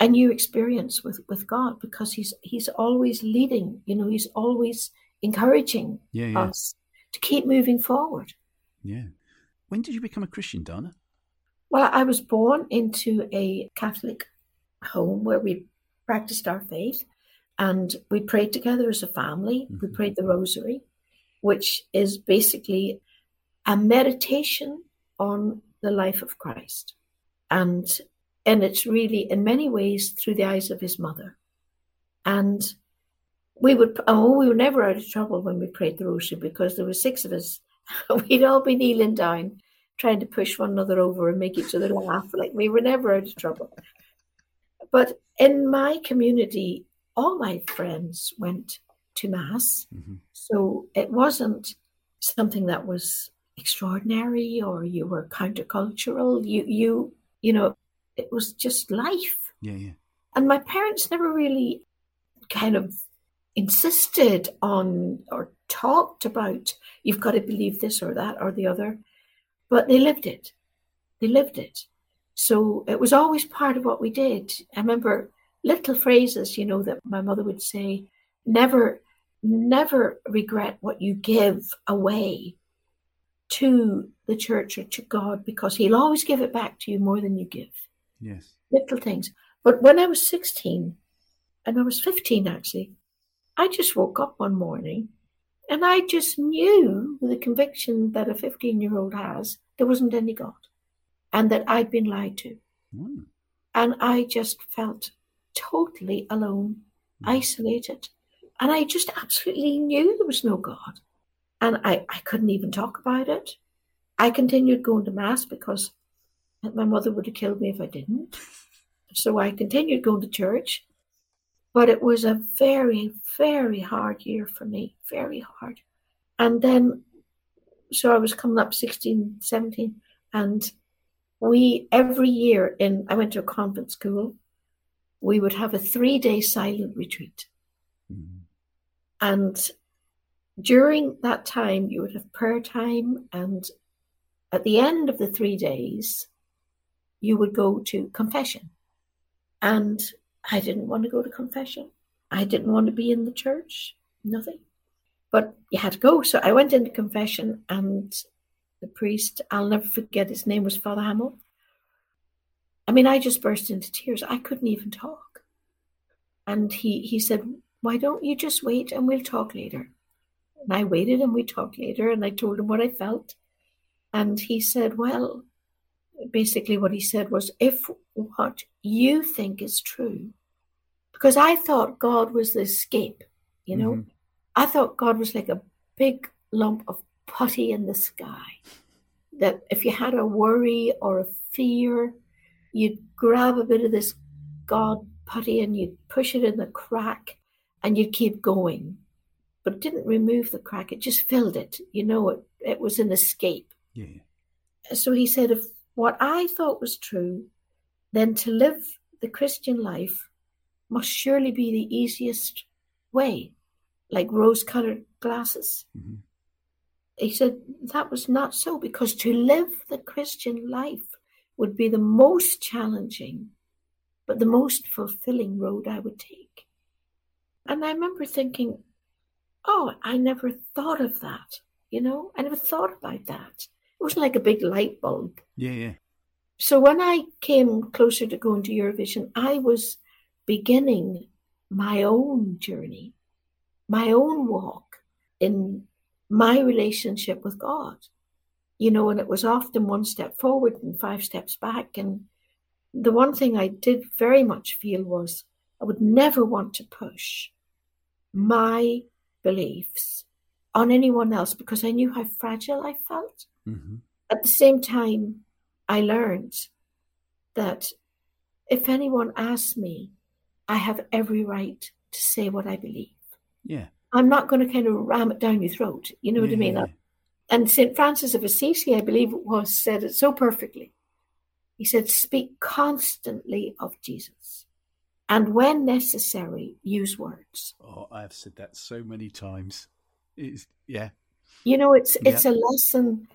S2: a new experience with, with God because he's he's always leading, you know, he's always encouraging
S1: Yeah, yeah,
S2: us to keep moving forward.
S1: yeah. When did you become a Christian, Dana?
S2: Well, I was born into a Catholic home where we practiced our faith and we prayed together as a family. We
S1: Mhm.
S2: prayed the rosary, which is basically a meditation on the life of Christ. And and it's really in many ways through the eyes of his mother. And we would oh we were never out of trouble when we prayed the rosary because there were six of us. We'd all be kneeling down trying to push one another over and make each other laugh. Like we were never out of trouble. But in my community, all my friends went to Mass.
S1: hmm
S2: So it wasn't something that was extraordinary or you were countercultural. You you you know, it was just life.
S1: Yeah, yeah.
S2: And my parents never really kind of insisted on or talked about you've got to believe this or that or the other, but they lived it. They lived it. So it was always part of what we did. I remember little phrases, you know, that my mother would say, never, never regret what you give away to the church or to God because He'll always give it back to you more than you give
S1: Yes.
S2: little things. But when I was 16, and I was 15 actually, I just woke up one morning and I just knew with the conviction that a 15 year old has, there wasn't any God and that I'd been lied to.
S1: Mm.
S2: And I just felt totally alone,
S1: Mm.
S2: isolated. And I just absolutely knew there was no God. And I, I couldn't even talk about it. I continued going to Mass because my mother would have killed me if I didn't. So I continued going to church. But it was a very, very hard year for me, very hard. And then, so I was coming up 16, 17, and we, every year in, I went to a convent school, we would have a three day silent retreat. Mm. And during that time, you would have prayer time, and at the end of the three days, you would go to confession. And I didn't want to go to confession. I didn't want to be in the church, nothing. But you had to go. So I went into confession, and the priest, I'll never forget, his name was Father Hamill. I mean, I just burst into tears. I couldn't even talk. And he, he said, Why don't you just wait and we'll talk later? And I waited and we talked later, and I told him what I felt. And he said, Well, basically, what he said was, If what you think is true, because I thought God was the escape, you know, mm-hmm. I thought God was like a big lump of putty in the sky. That if you had a worry or a fear, you'd grab a bit of this God putty and you'd push it in the crack and you'd keep going. But it didn't remove the crack, it just filled it. You know, it, it was an escape.
S1: Yeah.
S2: So he said, if what I thought was true, then to live the Christian life must surely be the easiest way, like rose colored glasses. Mm-hmm. He said that was not so because to live the Christian life would be the most challenging, but the most fulfilling road I would take. And I remember thinking, oh, I never thought of that. You know, I never thought about that. It wasn't like a big light bulb.
S1: Yeah, yeah.
S2: So when I came closer to going to Eurovision, I was beginning my own journey, my own walk in my relationship with God. You know, and it was often one step forward and five steps back. And the one thing I did very much feel was I would never want to push my beliefs on anyone else because I knew how fragile I felt. Mm-hmm. At the same time, I learned that if anyone asks me, I have every right to say what I believe.
S1: Yeah.
S2: I'm not going to kind of ram it down your throat. You know yeah, what I mean? Yeah. And St. Francis of Assisi, I believe it was, said it so perfectly. He said, Speak constantly of Jesus. And when necessary, use words.
S1: Oh, I've said that so many times. It's, yeah.
S2: You know, it's it's a lesson,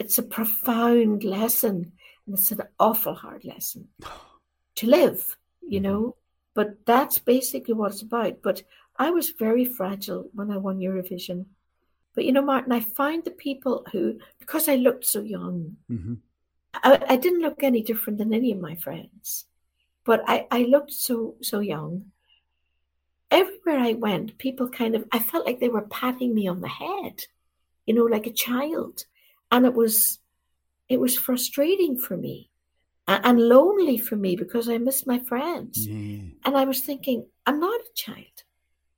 S2: it's a profound lesson, and it's an awful hard lesson to live, you mm-hmm. know. But that's basically what it's about. But I was very fragile when I won Eurovision. But you know, Martin, I find the people who, because I looked so young, mm-hmm. I, I, didn't look any different than any of my friends, but I, I looked so so young. Everywhere I went, people kind of, I felt like they were patting me on the head, you know, like a child, and it was, it was frustrating for me, and, lonely for me because I missed my friends,
S1: yeah.
S2: and I was thinking, I'm not a child.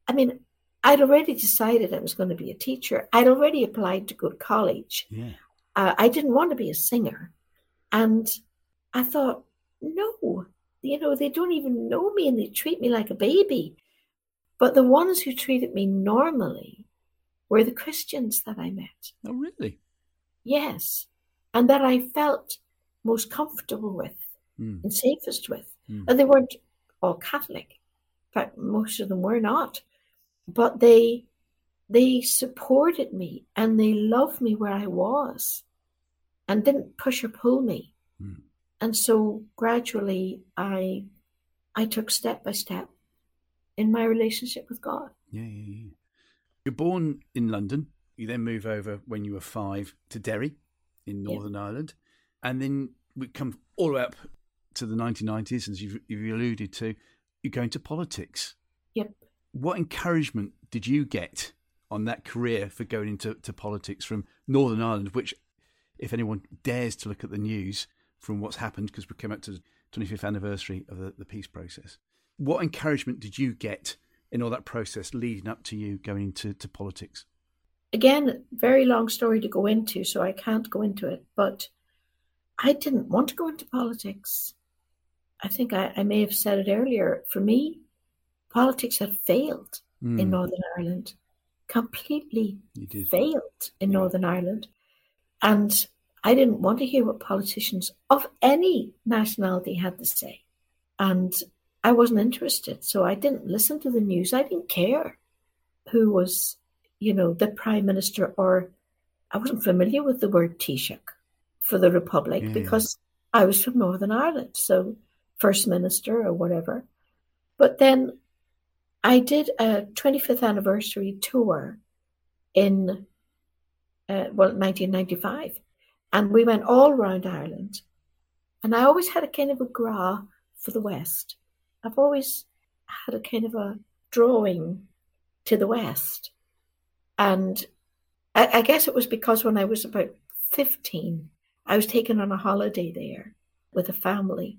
S2: I mean, I'd already decided I was going to be a teacher. I'd already applied to go to college.
S1: Yeah.
S2: Uh, I didn't want to be a singer. And I thought, no, you know, they don't even know me and they treat me like a baby. But the ones who treated me normally were the Christians that I met.
S1: Oh, really?
S2: Yes. And that I felt most comfortable with
S1: mm.
S2: and safest with. Mm. And they weren't all Catholic. In fact, most of them were not but they they supported me and they loved me where I was and didn't push or pull me. Mm. And so gradually I I took step by step in my relationship with God.
S1: Yeah, yeah, yeah. You're born in London. You then move over when you were five to Derry in Northern yeah. Ireland. And then we come all the way up to the 1990s, as you've, you've alluded to. You go into politics.
S2: Yep
S1: what encouragement did you get on that career for going into to politics from Northern Ireland, which, if anyone dares to look at the news from what's happened, because we came up to the 25th anniversary of the, the peace process, what encouragement did you get in all that process leading up to you going into to politics?
S2: Again, very long story to go into, so I can't go into it, but I didn't want to go into politics. I think I, I may have said it earlier. For me, politics had failed mm. in hmm. Northern Ireland completely failed in Northern Ireland. And I didn't want to hear what politicians of any nationality had to say. And I wasn't interested. So I didn't listen to the news. I didn't care who was, you know, the prime minister or I wasn't familiar with the word Taoiseach for the Republic yeah, because yeah. I was from Northern Ireland. So first minister or whatever. But then I did a 25th anniversary tour in, uh, well, 1995. And we went all around Ireland. And I always had a kind of a gra for the West. I've always had a kind of a drawing to the West. And I, I guess it was because when I was about 15, I was taken on a holiday there with a family.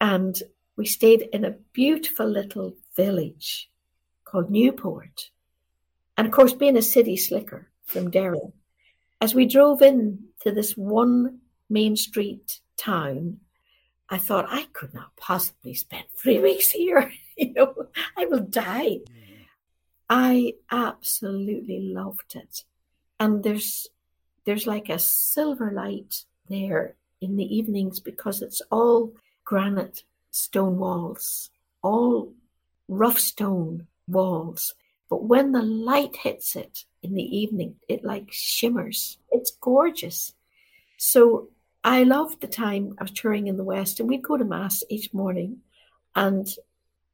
S2: And we stayed in a beautiful little village called Newport. And of course, being a city slicker from Derry, as we drove in to this one main street town, I thought I could not possibly spend three weeks here. you know, I will die. I absolutely loved it. And there's there's like a silver light there in the evenings because it's all granite stone walls, all rough stone walls. But when the light hits it in the evening, it like shimmers. It's gorgeous. So I loved the time of touring in the West, and we'd go to Mass each morning. And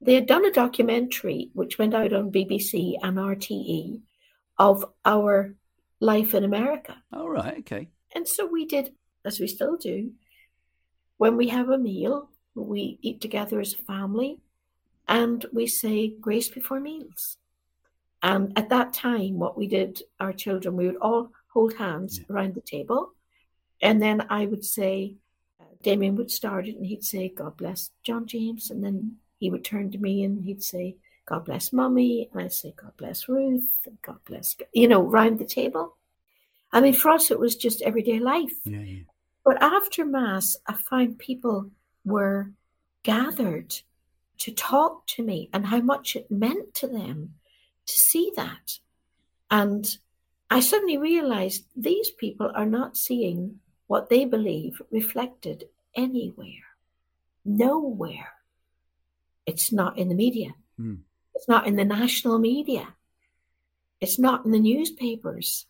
S2: they had done a documentary which went out on BBC and RTE of our life in America.
S1: All right, okay.
S2: And so we did, as we still do, when we have a meal, we eat together as a family and we say grace before meals. And at that time, what we did, our children, we would all hold hands yeah. around the table. And then I would say, uh, Damien would start it and he'd say, God bless John James. And then he would turn to me and he'd say, God bless Mummy. And I'd say, God bless Ruth. God bless, you know, round the table. I mean, for us, it was just everyday life.
S1: Yeah, yeah.
S2: But after Mass, I find people were gathered to talk to me and how much it meant to them to see that. And I suddenly realized these people are not seeing what they believe reflected anywhere, nowhere. It's not in the media. Mm. It's not in the national media. It's not in the newspapers.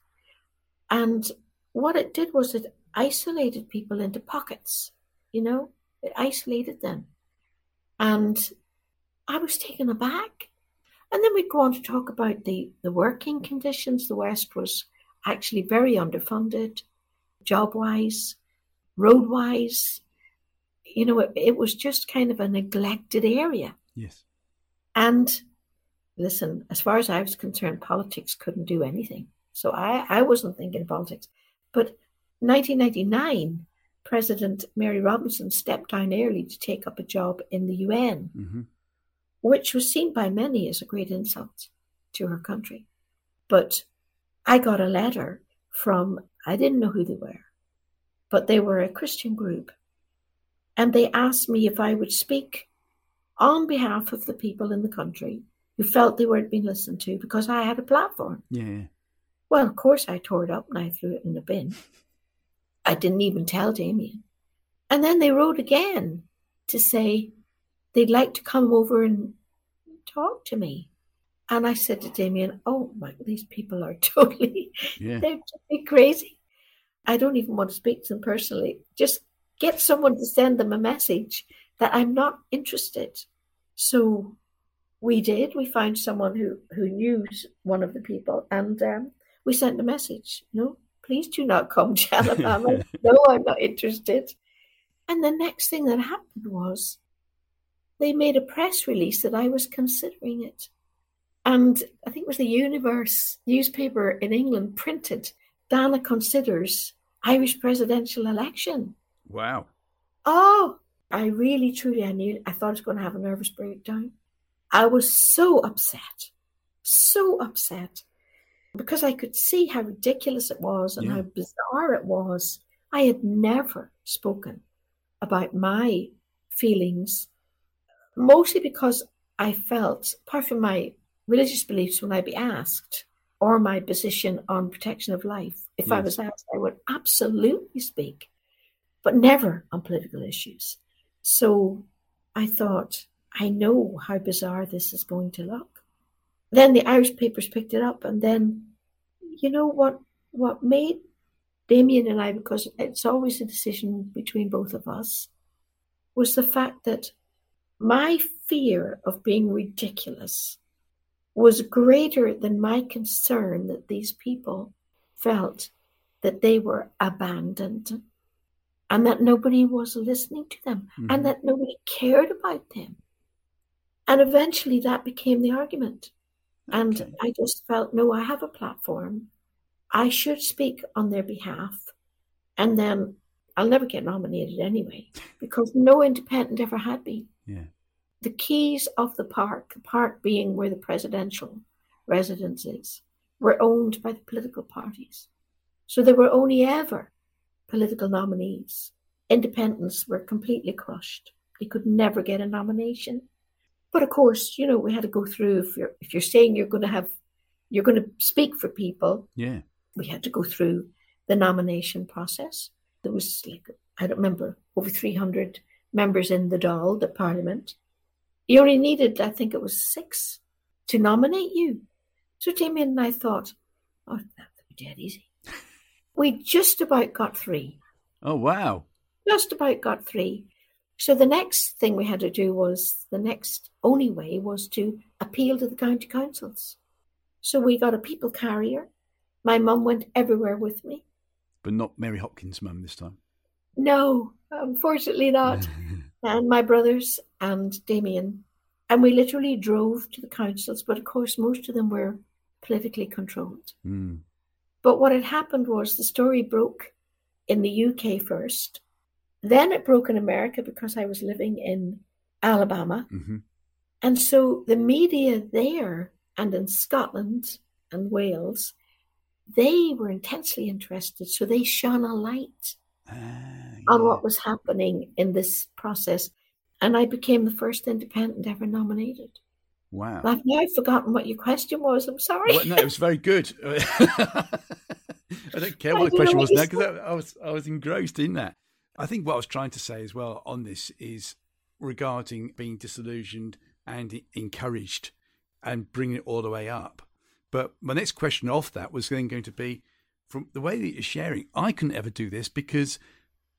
S2: And what it did was it isolated people into pockets, you know, it isolated them. And I was taken aback. And then we'd go on to talk about the, the working conditions. The West was actually very underfunded, job wise, road wise. You know, it, it was just kind of a neglected area.
S1: Yes.
S2: And listen, as far as I was concerned, politics couldn't do anything. So I, I wasn't thinking politics. But 1999, President Mary Robinson stepped down early to take up a job in the UN. Mm-hmm which was seen by many as a great insult to her country. But I got a letter from, I didn't know who they were, but they were a Christian group. And they asked me if I would speak on behalf of the people in the country who felt they weren't being listened to because I had a platform.
S1: Yeah.
S2: Well, of course, I tore it up and I threw it in the bin. I didn't even tell Damien. And then they wrote again to say, they'd like to come over and talk to me. And I said to Damien, Oh my, these people are totally, yeah. they're totally crazy. I don't even want to speak to them personally. Just get someone to send them a message that I'm not interested. So we did. We found someone who, who knew one of the people and um, we sent a message. No, please do not come to Alabama. no, I'm not interested. And the next thing that happened was they made a press release that I was considering it. And I think it was the Universe newspaper in England printed Dana considers Irish presidential election.
S1: Wow.
S2: Oh, I really truly I knew I thought I was going to have a nervous breakdown. I was so upset. So upset. Because I could see how ridiculous it was and yeah. how bizarre it was. I had never spoken about my feelings mostly because I felt, apart from my religious beliefs, when I'd be asked, or my position on protection of life. If I was asked, I would absolutely speak, but never on political issues. So I thought, I know how bizarre this is going to look. Then the Irish papers picked it up, and then, you know what? What made Damien and I, because it's always a decision between both of us, was the fact that my fear of being ridiculous was greater than my concern that these people felt that they were abandoned and that nobody was listening to them
S1: Mhm.
S2: and that nobody cared about them. And eventually that became the argument. And
S1: Okay.
S2: I just felt, no, I have a platform. I should speak on their behalf. And then I'll never get nominated anyway, because no independent ever had been.
S1: Yeah.
S2: The keys of the park, the park being where the presidential residence is, were owned by the political parties. So there were only ever political nominees. Independents were completely crushed. They could never get a nomination. But of course, you know, we had to go through if you're if you're saying you're going to have you're going to speak for people,
S1: Yeah.
S2: we had to go through the nomination process. There was like I don't remember over 300 members in the Dáil, the Parliament. You only needed, I think it was six, to nominate you. So Damien and I thought, oh, that would be dead easy. We just about got three.
S1: Oh wow.
S2: Just about got three. So the next thing we had to do was the next only way was to appeal to the county councils. So we got a people carrier. My mum went everywhere with me.
S1: But not Mary Hopkin's mum this time.
S2: No, unfortunately not. and my brothers and Damien. And we literally drove to the councils, but of course, most of them were politically controlled.
S1: Mm.
S2: But what had happened was the story broke in the UK first. Then it broke in America because I was living in Alabama.
S1: hmm
S2: And so the media there and in Scotland and Wales, they were intensely interested. So they shone a light
S1: Ah,
S2: on what was happening in this process. And I became the first independent ever nominated.
S1: Wow.
S2: I've now forgotten what your question was. I'm sorry.
S1: Well, no, it was very good. I don't care what the question was now because I was I was engrossed in that. I think what I was trying to say as well on this is regarding being disillusioned and encouraged and bringing it all the way up. But my next question off that was then going to be from the way that you're sharing. I couldn't ever do this because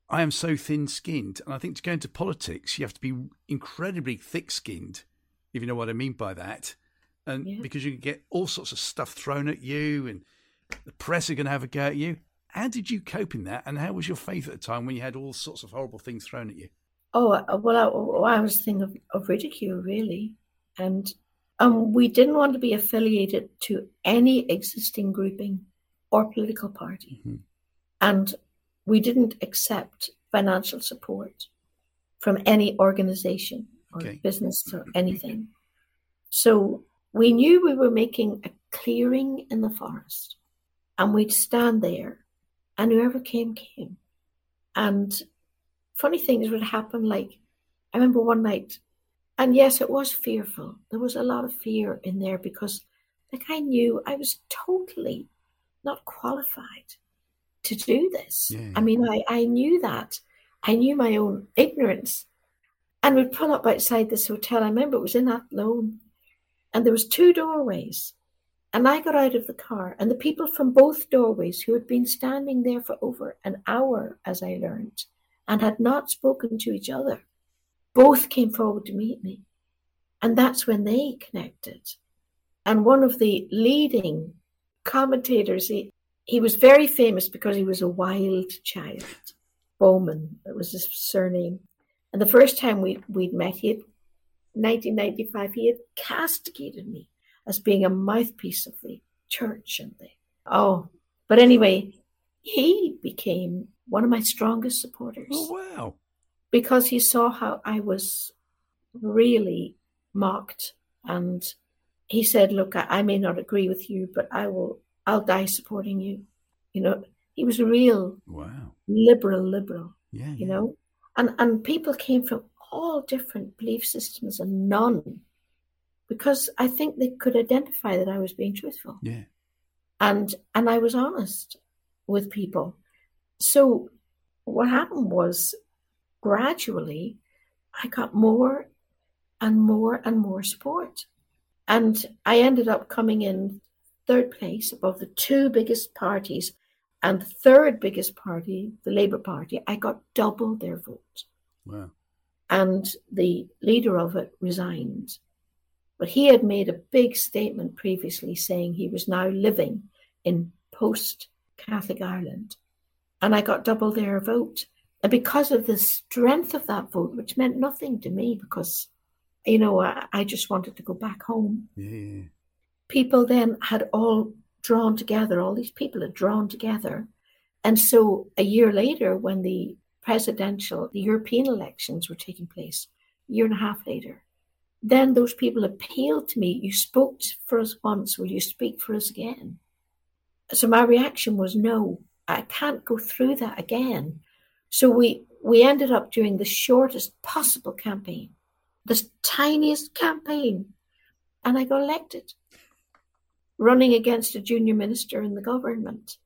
S1: I am so thin-skinned, and I think to go into politics, you have to be incredibly thick-skinned, if you know what I mean by that. And
S2: Yeah.
S1: because you can get all sorts of stuff thrown at you, and the press are going to have a go at you. How did you cope in that? And how was your faith at the time when you had all sorts of horrible things thrown at you?
S2: Oh, uh, well, I, I was thinking of, of ridicule, really. And um, we didn't want to be affiliated to any existing grouping or political party.
S1: Mhm.
S2: And we didn't accept financial support from any organization or
S1: Okay.
S2: business or anything. So we knew we were making a clearing in the forest and we'd stand there and whoever came, came. And funny things would happen. Like, I remember one night, and yes, it was fearful. There was a lot of fear in there because, like, I knew I was totally not qualified to do this.
S1: Yeah.
S2: I mean, I, I knew that. I knew my own ignorance. And we'd pull up outside this hotel. I remember it was in Athlone. And there was two doorways. And I got out of the car, and the people from both doorways who had been standing there for over an hour, as I learned, and had not spoken to each other, both came forward to meet me. And that's when they connected. And one of the leading commentators, he, he was very famous because he was a wild child. Bowman, that was his surname. And the first time we, we'd met, he had, 1995, he had castigated me as being a mouthpiece of the church and the, oh, but anyway, he became one of my strongest supporters
S1: Oh wow!
S2: because he saw how I was really mocked. And he said, Look, I, I may not agree with you, but I will, I'll die supporting you. You know, he was a real
S1: Wow!
S2: liberal, liberal,
S1: Yeah,
S2: you
S1: yeah.
S2: know, and, and people came from all different belief systems and none because I think they could identify that I was being truthful.
S1: Yeah.
S2: and and I was honest with people. So what happened was gradually I got more and more and more support. And I ended up coming in third place above the two biggest parties and the third biggest party, the Labour Party, I got double their vote.
S1: Wow.
S2: And the leader of it resigned. But he had made a big statement previously saying he was now living in post Catholic Ireland. And I got double their vote. And because of the strength of that vote, which meant nothing to me because, you know, I, I just wanted to go back home.
S1: Yeah.
S2: People then had all drawn together, all these people are drawn together. And so a year later, when the presidential, the European elections were taking place, a year and a half later, then those people appealed to me. You spoke for us once, will you speak for us again? So my reaction was no, I can't go through that again. So we we ended up doing the shortest possible campaign, the tiniest campaign, and I got elected, running against a junior minister in the government.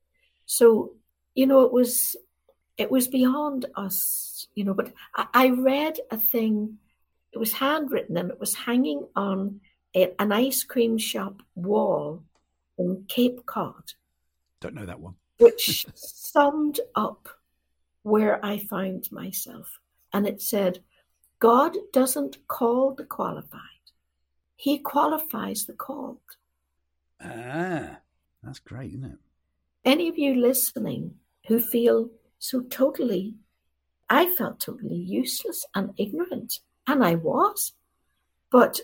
S2: So you know it was it was beyond us, you know. But I, I read a thing; it was handwritten and it was hanging on a, an ice cream shop wall in Cape Cod.
S1: Don't know that one.
S2: which summed up where I found myself. And it said, God doesn't call the qualified, He qualifies the called.
S1: Ah, that's great, isn't it?
S2: Any of you listening who feel so totally, I felt totally useless and ignorant, and I was. But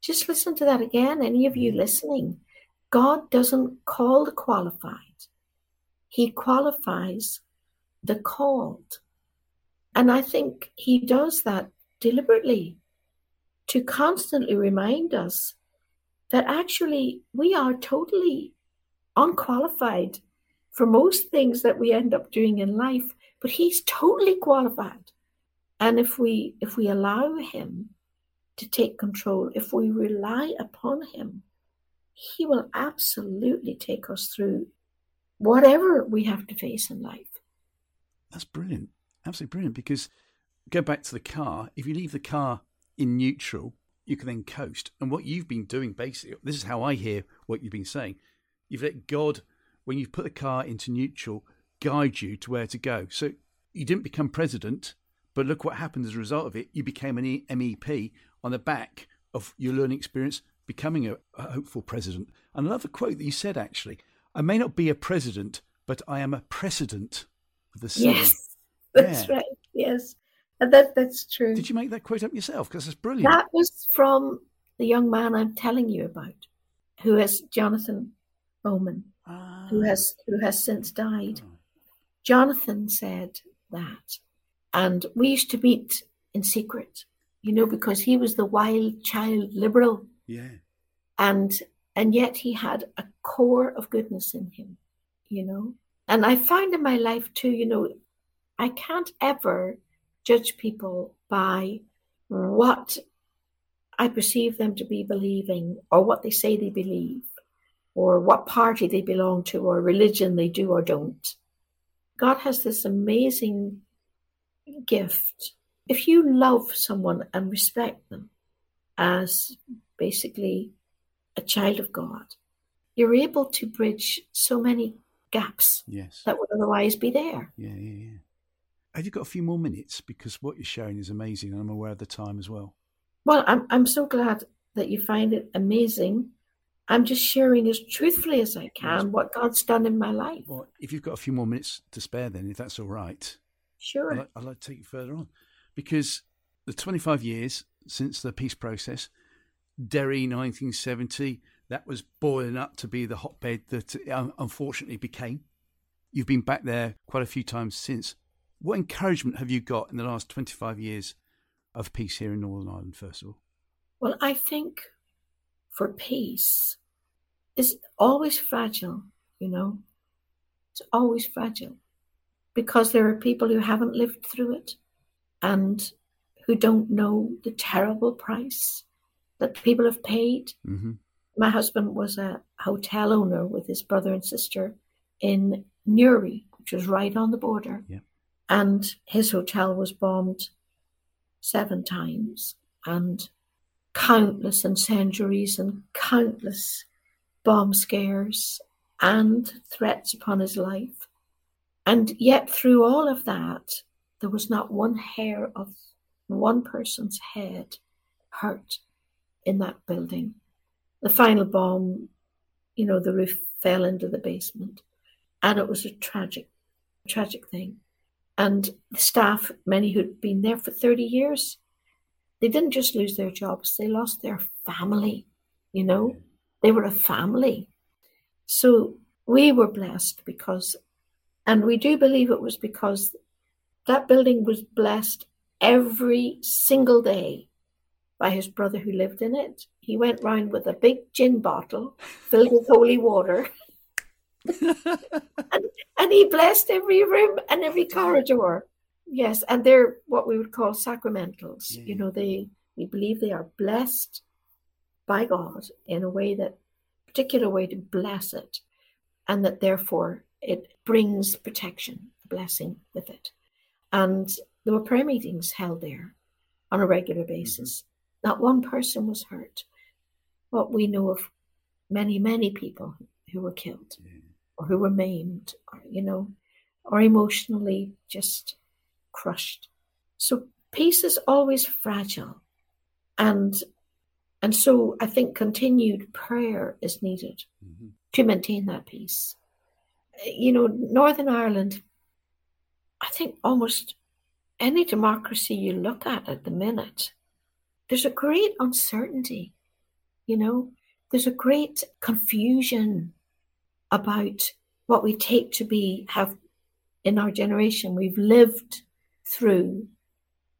S2: just listen to that again. Any of you listening, God doesn't call the qualified, He qualifies the called. And I think he does that deliberately to constantly remind us that actually we are totally unqualified for most things that we end up doing in life, but he's totally qualified. And if we if we allow him to take control, if we rely upon him, he will absolutely take us through whatever we have to face in life.
S1: That's brilliant. Absolutely brilliant. Because go back to the car. If you leave the car in neutral, you can then coast. And what you've been doing, basically, this is how I hear what you've been saying. You've let God, when you've put the car into neutral, guide you to where to go. So you didn't become president, but look what happened as a result of it. You became an MEP on the back of your learning experience, becoming a, a hopeful president. And I love a quote that you said, actually I may not be a president, but I am a precedent of the city.
S2: Yes, that's
S1: Yeah.
S2: right. Yes, that that's true.
S1: Did you make that quote up yourself? Because it's brilliant.
S2: That was from the young man I'm telling you about, who has Jonathan Bowman,
S1: Ah.
S2: who has who has since died. Jonathan said that, and we used to meet in secret, you know, because he was the wild child liberal,
S1: Yeah.
S2: and and yet he had a core of goodness in him, you know. And I find in my life too, you know, I can't ever judge people by what I perceive them to be believing or what they say they believe or what party they belong to or religion they do or don't. God has this amazing gift. If you love someone and respect them as basically a child of God, you're able to bridge so many gaps
S1: Yes.
S2: that would otherwise be there.
S1: Yeah, yeah, yeah. Have you got a few more minutes? Because what you're sharing is amazing, and I'm aware of the time as well.
S2: Well, I'm I'm so glad that you find it amazing. I'm just sharing as truthfully as I can what God's done in my life.
S1: Well, if you've got a few more minutes to spare, then if that's all right,
S2: Sure.
S1: I'd like, I'd like to take you further on, because the 25 years since the peace process, Derry 1970, that was boiling up to be the hotbed that it unfortunately became. You've been back there quite a few times since. What encouragement have you got in the last 25 years of peace here in Northern Ireland, first of all?
S2: Well, I think for peace is always fragile, you know. It's always fragile because there are people who haven't lived through it and who don't know the terrible price that people have paid
S1: Mm-hmm.
S2: My husband was a hotel owner with his brother and sister in Newry, which was right on the border.
S1: Yeah.
S2: And his hotel was bombed seven times, and countless incendiaries and countless bomb scares and threats upon his life. And yet, through all of that, there was not one hair of one person's head hurt in that building. The final bomb, you know, the roof fell into the basement. And it was a tragic, tragic thing. And the staff, many who'd been there for 30 years, they didn't just lose their jobs, they lost their family, you know, they were a family. So we were blessed because, and we do believe it was because that building was blessed every single day by his brother who lived in it. He went round with a big gin bottle filled with holy water. and, and he blessed every room and every corridor. Yes, and they're what we would call sacramentals.
S1: Yeah.
S2: You know, they we believe they are blessed by God in a way that particular way to bless it, and that therefore it brings protection, a blessing with it. And there were prayer meetings held there on a regular mm-hmm. basis. Not one person was hurt. What we know of many, many people who were killed
S1: Yeah.
S2: Or who were maimed, or, you know, or emotionally just crushed. So peace is always fragile. And and so I think continued prayer is needed
S1: Mhm.
S2: to maintain that peace. You know, Northern Ireland, I think almost any democracy you look at at the minute, there's a great uncertainty. You know, there's a great confusion about what we take to be, have in our generation, we've lived through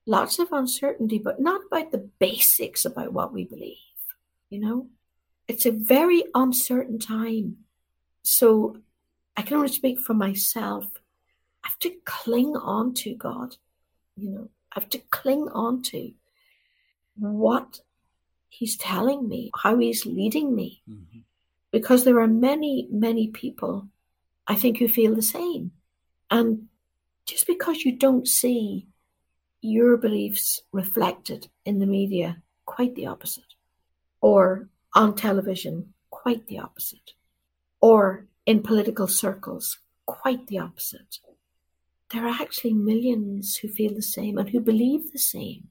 S2: lots of uncertainty, but not about the basics about what we believe. You know, it's a very uncertain time. So I can only speak for myself. I have to cling on to God. You know, I have to cling on to what He's telling me, how He's leading me,
S1: Mhm.
S2: Because there are many, many people I think who feel the same. And just because you don't see your beliefs reflected in the media, quite the opposite, or on television, quite the opposite, or in political circles, quite the opposite. There are actually millions who feel the same and who believe the same.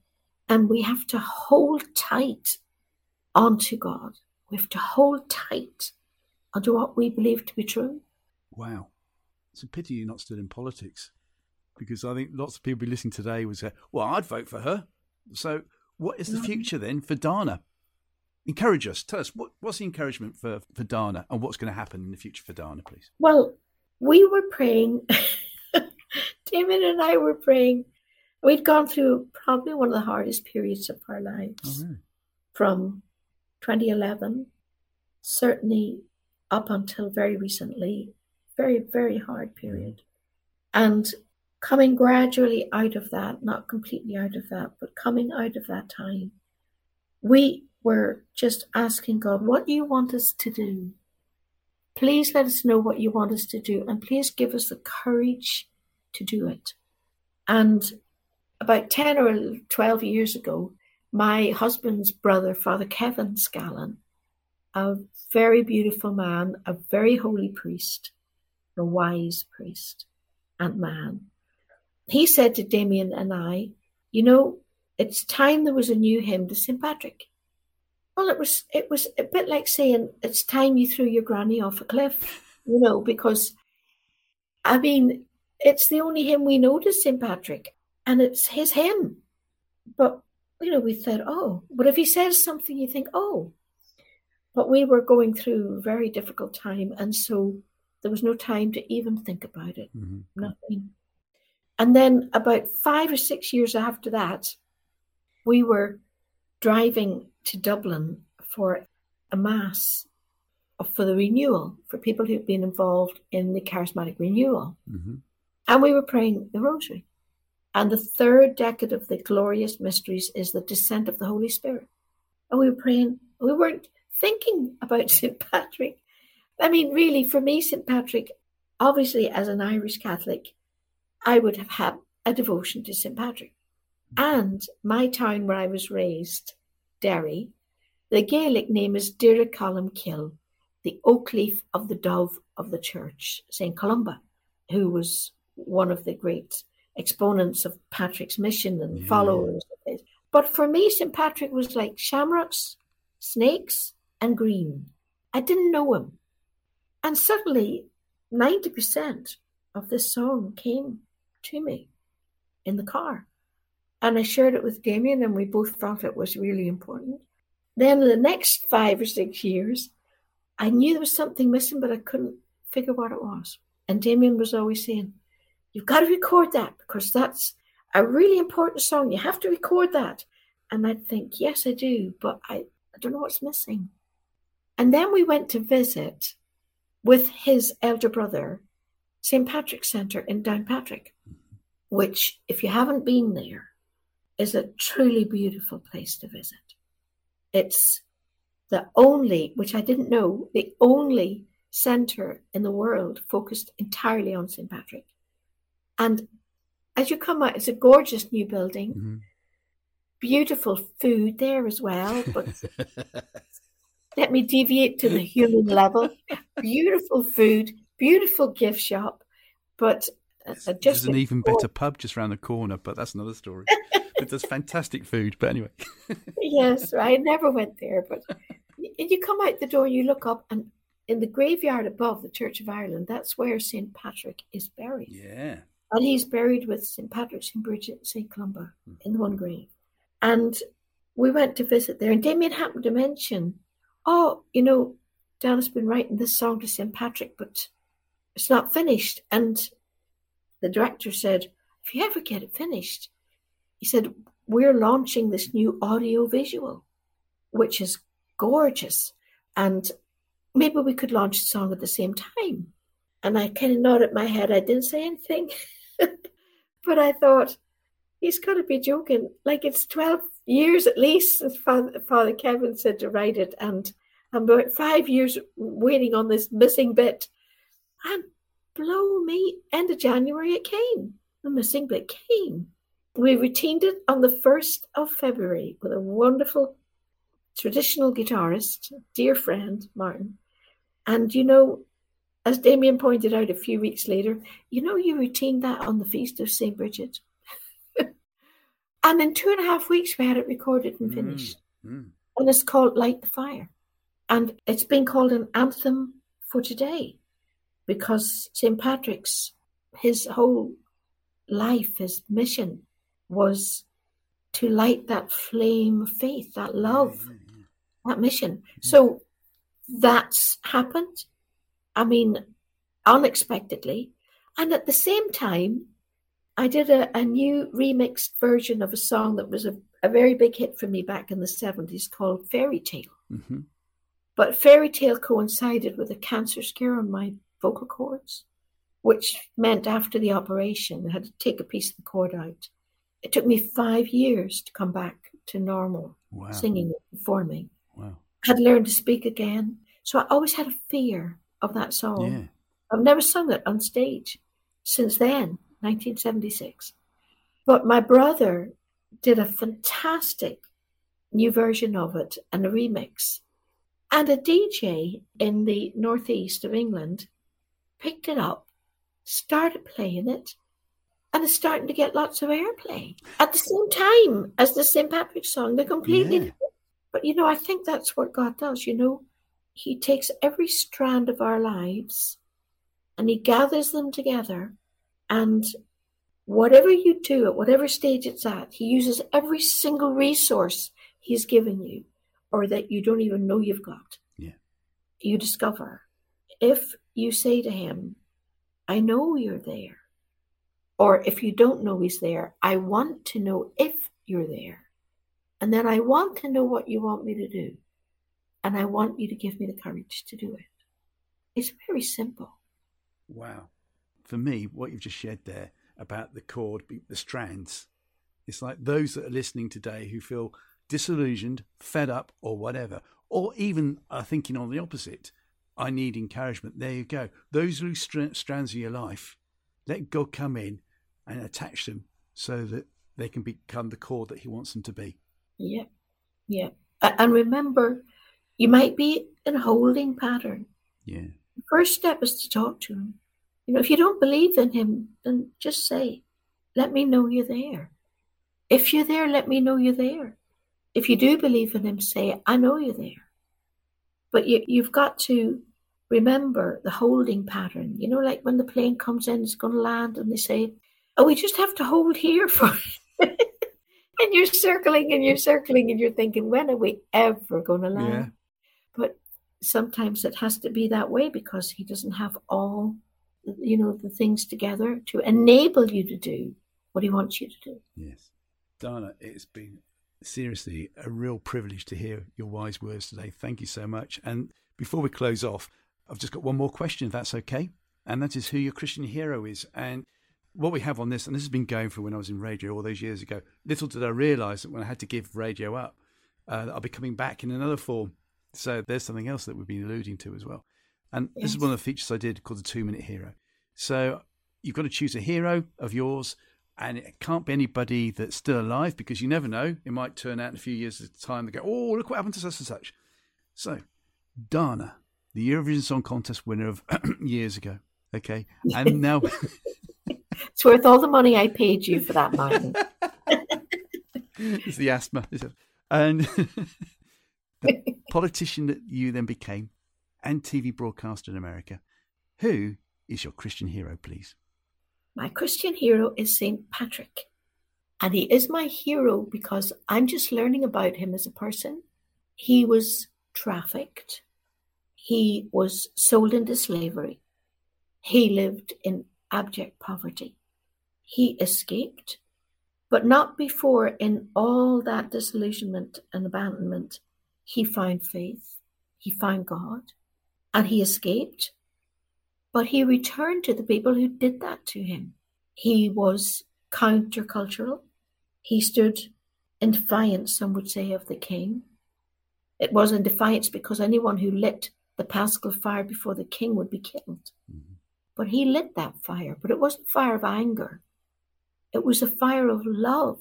S2: And we have to hold tight onto God. We have to hold tight onto what we believe to be true.
S1: Wow. It's a pity you're not still in politics because I think lots of people be listening today would say, well, I'd vote for her. So, what is the
S2: No.
S1: future then for Dana? Encourage us. Tell us, what, what's the encouragement for, for Dana and what's going to happen in the future for Dana, please?
S2: Well, we were praying. Damien and I were praying. We'd gone through probably one of the hardest periods of our lives oh,
S1: really?
S2: from 2011, certainly up until very recently. Very, very hard period. And coming gradually out of that, not completely out of that, but coming out of that time, we were just asking God, what do you want us to do? Please let us know what you want us to do, and please give us the courage to do it. And about 10 or 12 years ago, my husband's brother, Father Kevin Scallon, a very beautiful man, a very holy priest, a wise priest and man, he said to Damien and I, You know, it's time there was a new hymn to St. Patrick. Well, it was it was a bit like saying it's time you threw your granny off a cliff, you know, because I mean it's the only hymn we know to St. Patrick, and it's his hymn. But you know, we said, oh, but if he says something, you think, oh. But we were going through a very difficult time, and so there was no time to even think about it.
S1: Mhm.
S2: Nothing. And then about five or six years after that, we were driving to Dublin for a mass for the renewal for people who've been involved in the charismatic renewal.
S1: Mhm.
S2: And we were praying the rosary. And the third decade of the glorious mysteries is the descent of the Holy Spirit. And we were praying, we weren't thinking about St. Patrick. I mean, really, for me, St. Patrick, obviously, as an Irish Catholic, I would have had a devotion to St. Patrick. And my town where I was raised, Derry, the Gaelic name is Colmcille, the oak leaf of the dove of the church, St. Columba, who was one of the great exponents of Patrick's mission and yeah. followers. But for me, St. Patrick was like shamrocks, snakes, and green. I didn't know him. And suddenly, 90% of this song came to me in the car. And I shared it with Damien, and we both thought it was really important. Then, the next five or six years, I knew there was something missing, but I couldn't figure what it was. And Damien was always saying, You've got to record that because that's a really important song. You have to record that. And I'd think, Yes, I do, but I, I don't know what's missing. And then we went to visit with his elder brother, St. Patrick's Centre in Downpatrick, which, if you haven't been there, is a truly beautiful place to visit. It's the only, which I didn't know, the only centre in the world focused entirely on St. Patrick. And as you come out, it's a gorgeous new building, mm-hmm. beautiful food there as well. But let me deviate to the human level. Beautiful food, beautiful gift shop, but uh, just
S1: There's an even better pub just around the corner, but that's another story. it does fantastic food, but anyway.
S2: yes, I never went there, but you come out the door, you look up, and in the graveyard above the Church of Ireland, that's where St. Patrick is buried.
S1: Yeah.
S2: And he's buried with St. Patrick, St. Bridget, St. Columba mm. in the one grave. And we went to visit there, and Damien happened to mention, oh, you know, Dana's been writing this song to St. Patrick, but it's not finished. And the director said, if you ever get it finished, he said, we're launching this new audio visual, which is gorgeous. And maybe we could launch the song at the same time. And I kind of nodded my head. I didn't say anything. but I thought, he's got to be joking. Like it's 12 years at least since Father, Father Kevin said to write it. And I'm about five years waiting on this missing bit. And blow me, end of January it came. The missing bit came. We retained it on the 1st of February with a wonderful traditional guitarist, dear friend, Martin. And you know, as Damien pointed out a few weeks later, you know, you retained that on the Feast of St. Bridget. and in two and a half weeks, we had it recorded and mm, finished. Mm, mm. And it's called Light the Fire. And it's been called an anthem for today because St. Patrick's, his whole life, his mission was to light that flame of faith, that love, yeah, yeah, yeah. that mission. So that's happened. I mean, unexpectedly. And at the same time, I did a, a new remixed version of a song that was a, a, very big hit for me back in the 70s called Fairy Tale. Mm-hmm. But Fairy Tale coincided with a cancer scare on my vocal cords, which meant after the operation, I had to take a piece of the cord out. It took me five years to come back to normal wow. singing and performing. Wow. I had learned to speak again. So I always had a fear of that song. Yeah. I've never sung it on stage since then, 1976. But my brother did a fantastic new version of it and a remix. And a DJ in the northeast of England picked it up, started playing it, and it's starting to get lots of airplay at the same time as the St. Patrick's song. They're completely yeah. But you know, I think that's what God does, you know. He takes every strand of our lives and he gathers them together. And whatever you do at whatever stage it's at, he uses every single resource he's given you or that you don't even know you've got.
S1: Yeah.
S2: You discover. If you say to him, I know you're there. Or if you don't know he's there, I want to know if you're there. And then I want to know what you want me to do. And I want you to give me the courage to do it. It's very simple.
S1: Wow. For me, what you've just shared there about the chord, the strands, it's like those that are listening today who feel disillusioned, fed up, or whatever. or even are thinking on the opposite, I need encouragement. There you go. Those loose strands of your life, let God come in and attach them so that they can become the core that He wants them to be.
S2: Yeah, yeah. And remember, you might be in a holding pattern.
S1: Yeah.
S2: The first step is to talk to Him. You know, if you don't believe in Him, then just say, "Let me know you're there." If you're there, let me know you're there. If you do believe in Him, say, "I know you're there." But you, you've got to remember the holding pattern. You know, like when the plane comes in, it's going to land, and they say, "Oh, we just have to hold here for." and you're circling and you're circling and you're thinking, when are we ever going to land? Sometimes it has to be that way because he doesn't have all, you know, the things together to enable you to do what he wants you to do.
S1: Yes. Dana, it's been seriously a real privilege to hear your wise words today. Thank you so much. And before we close off, I've just got one more question, if that's okay. And that is who your Christian hero is. And what we have on this, and this has been going for when I was in radio all those years ago, little did I realise that when I had to give radio up, uh, I'll be coming back in another form. So there's something else that we've been alluding to as well. And yes. this is one of the features I did called the two minute hero. So you've got to choose a hero of yours, and it can't be anybody that's still alive because you never know. It might turn out in a few years' time they go, oh, look what happened to such and such. So, Dana, the Eurovision Song Contest winner of years ago. Okay. And now
S2: It's worth all the money I paid you for that, Martin.
S1: it's the asthma. And the politician that you then became and TV broadcaster in America. Who is your Christian hero, please?
S2: My Christian hero is St. Patrick. And he is my hero because I'm just learning about him as a person. He was trafficked. He was sold into slavery. He lived in abject poverty. He escaped, but not before, in all that disillusionment and abandonment, he found faith, he found God, and he escaped. But he returned to the people who did that to him. He was countercultural. He stood in defiance, some would say, of the king. It was in defiance because anyone who lit the paschal fire before the king would be killed. Mm-hmm. But he lit that fire, but it wasn't fire of anger. It was a fire of love,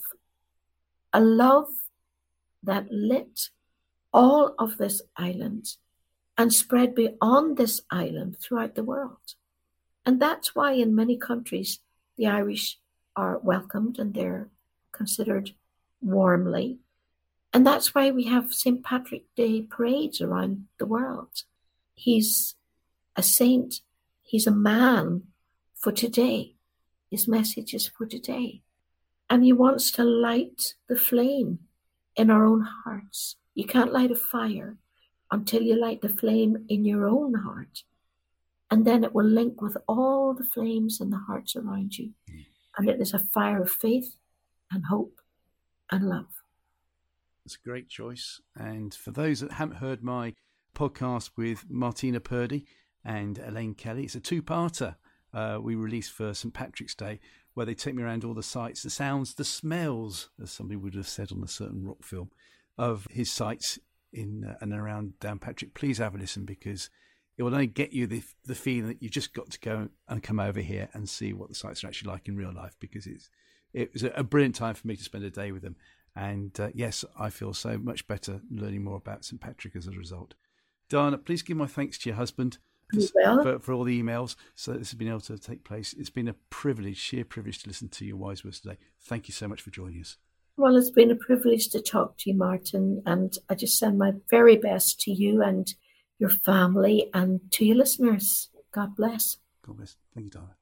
S2: a love that lit all of this island and spread beyond this island throughout the world. And that's why in many countries the Irish are welcomed and they're considered warmly. And that's why we have St. Patrick Day parades around the world. He's a saint He's a man for today. His message is for today. And he wants to light the flame in our own hearts. You can't light a fire until you light the flame in your own heart. And then it will link with all the flames in the hearts around you. And it is a fire of faith and hope and love.
S1: It's a great choice. And for those that haven't heard my podcast with Martina Purdy, and Elaine Kelly. It's a two parter uh, we released for St. Patrick's Day where they take me around all the sights, the sounds, the smells, as somebody would have said on a certain rock film, of his sites in uh, and around Downpatrick. Please have a listen because it will only get you the, the feeling that you've just got to go and come over here and see what the sites are actually like in real life because it's it was a, brilliant time for me to spend a day with them. And uh, yes, I feel so much better learning more about St. Patrick as a result. Dana, please give my thanks to your husband for, for, all the emails. So this has been able to take place. It's been a privilege, sheer privilege to listen to your wise words today. Thank you so much for joining us.
S2: Well, it's been a privilege to talk to you, Martin, and I just send my very best to you and your family and to your listeners. God bless.
S1: God bless. Thank you, darling.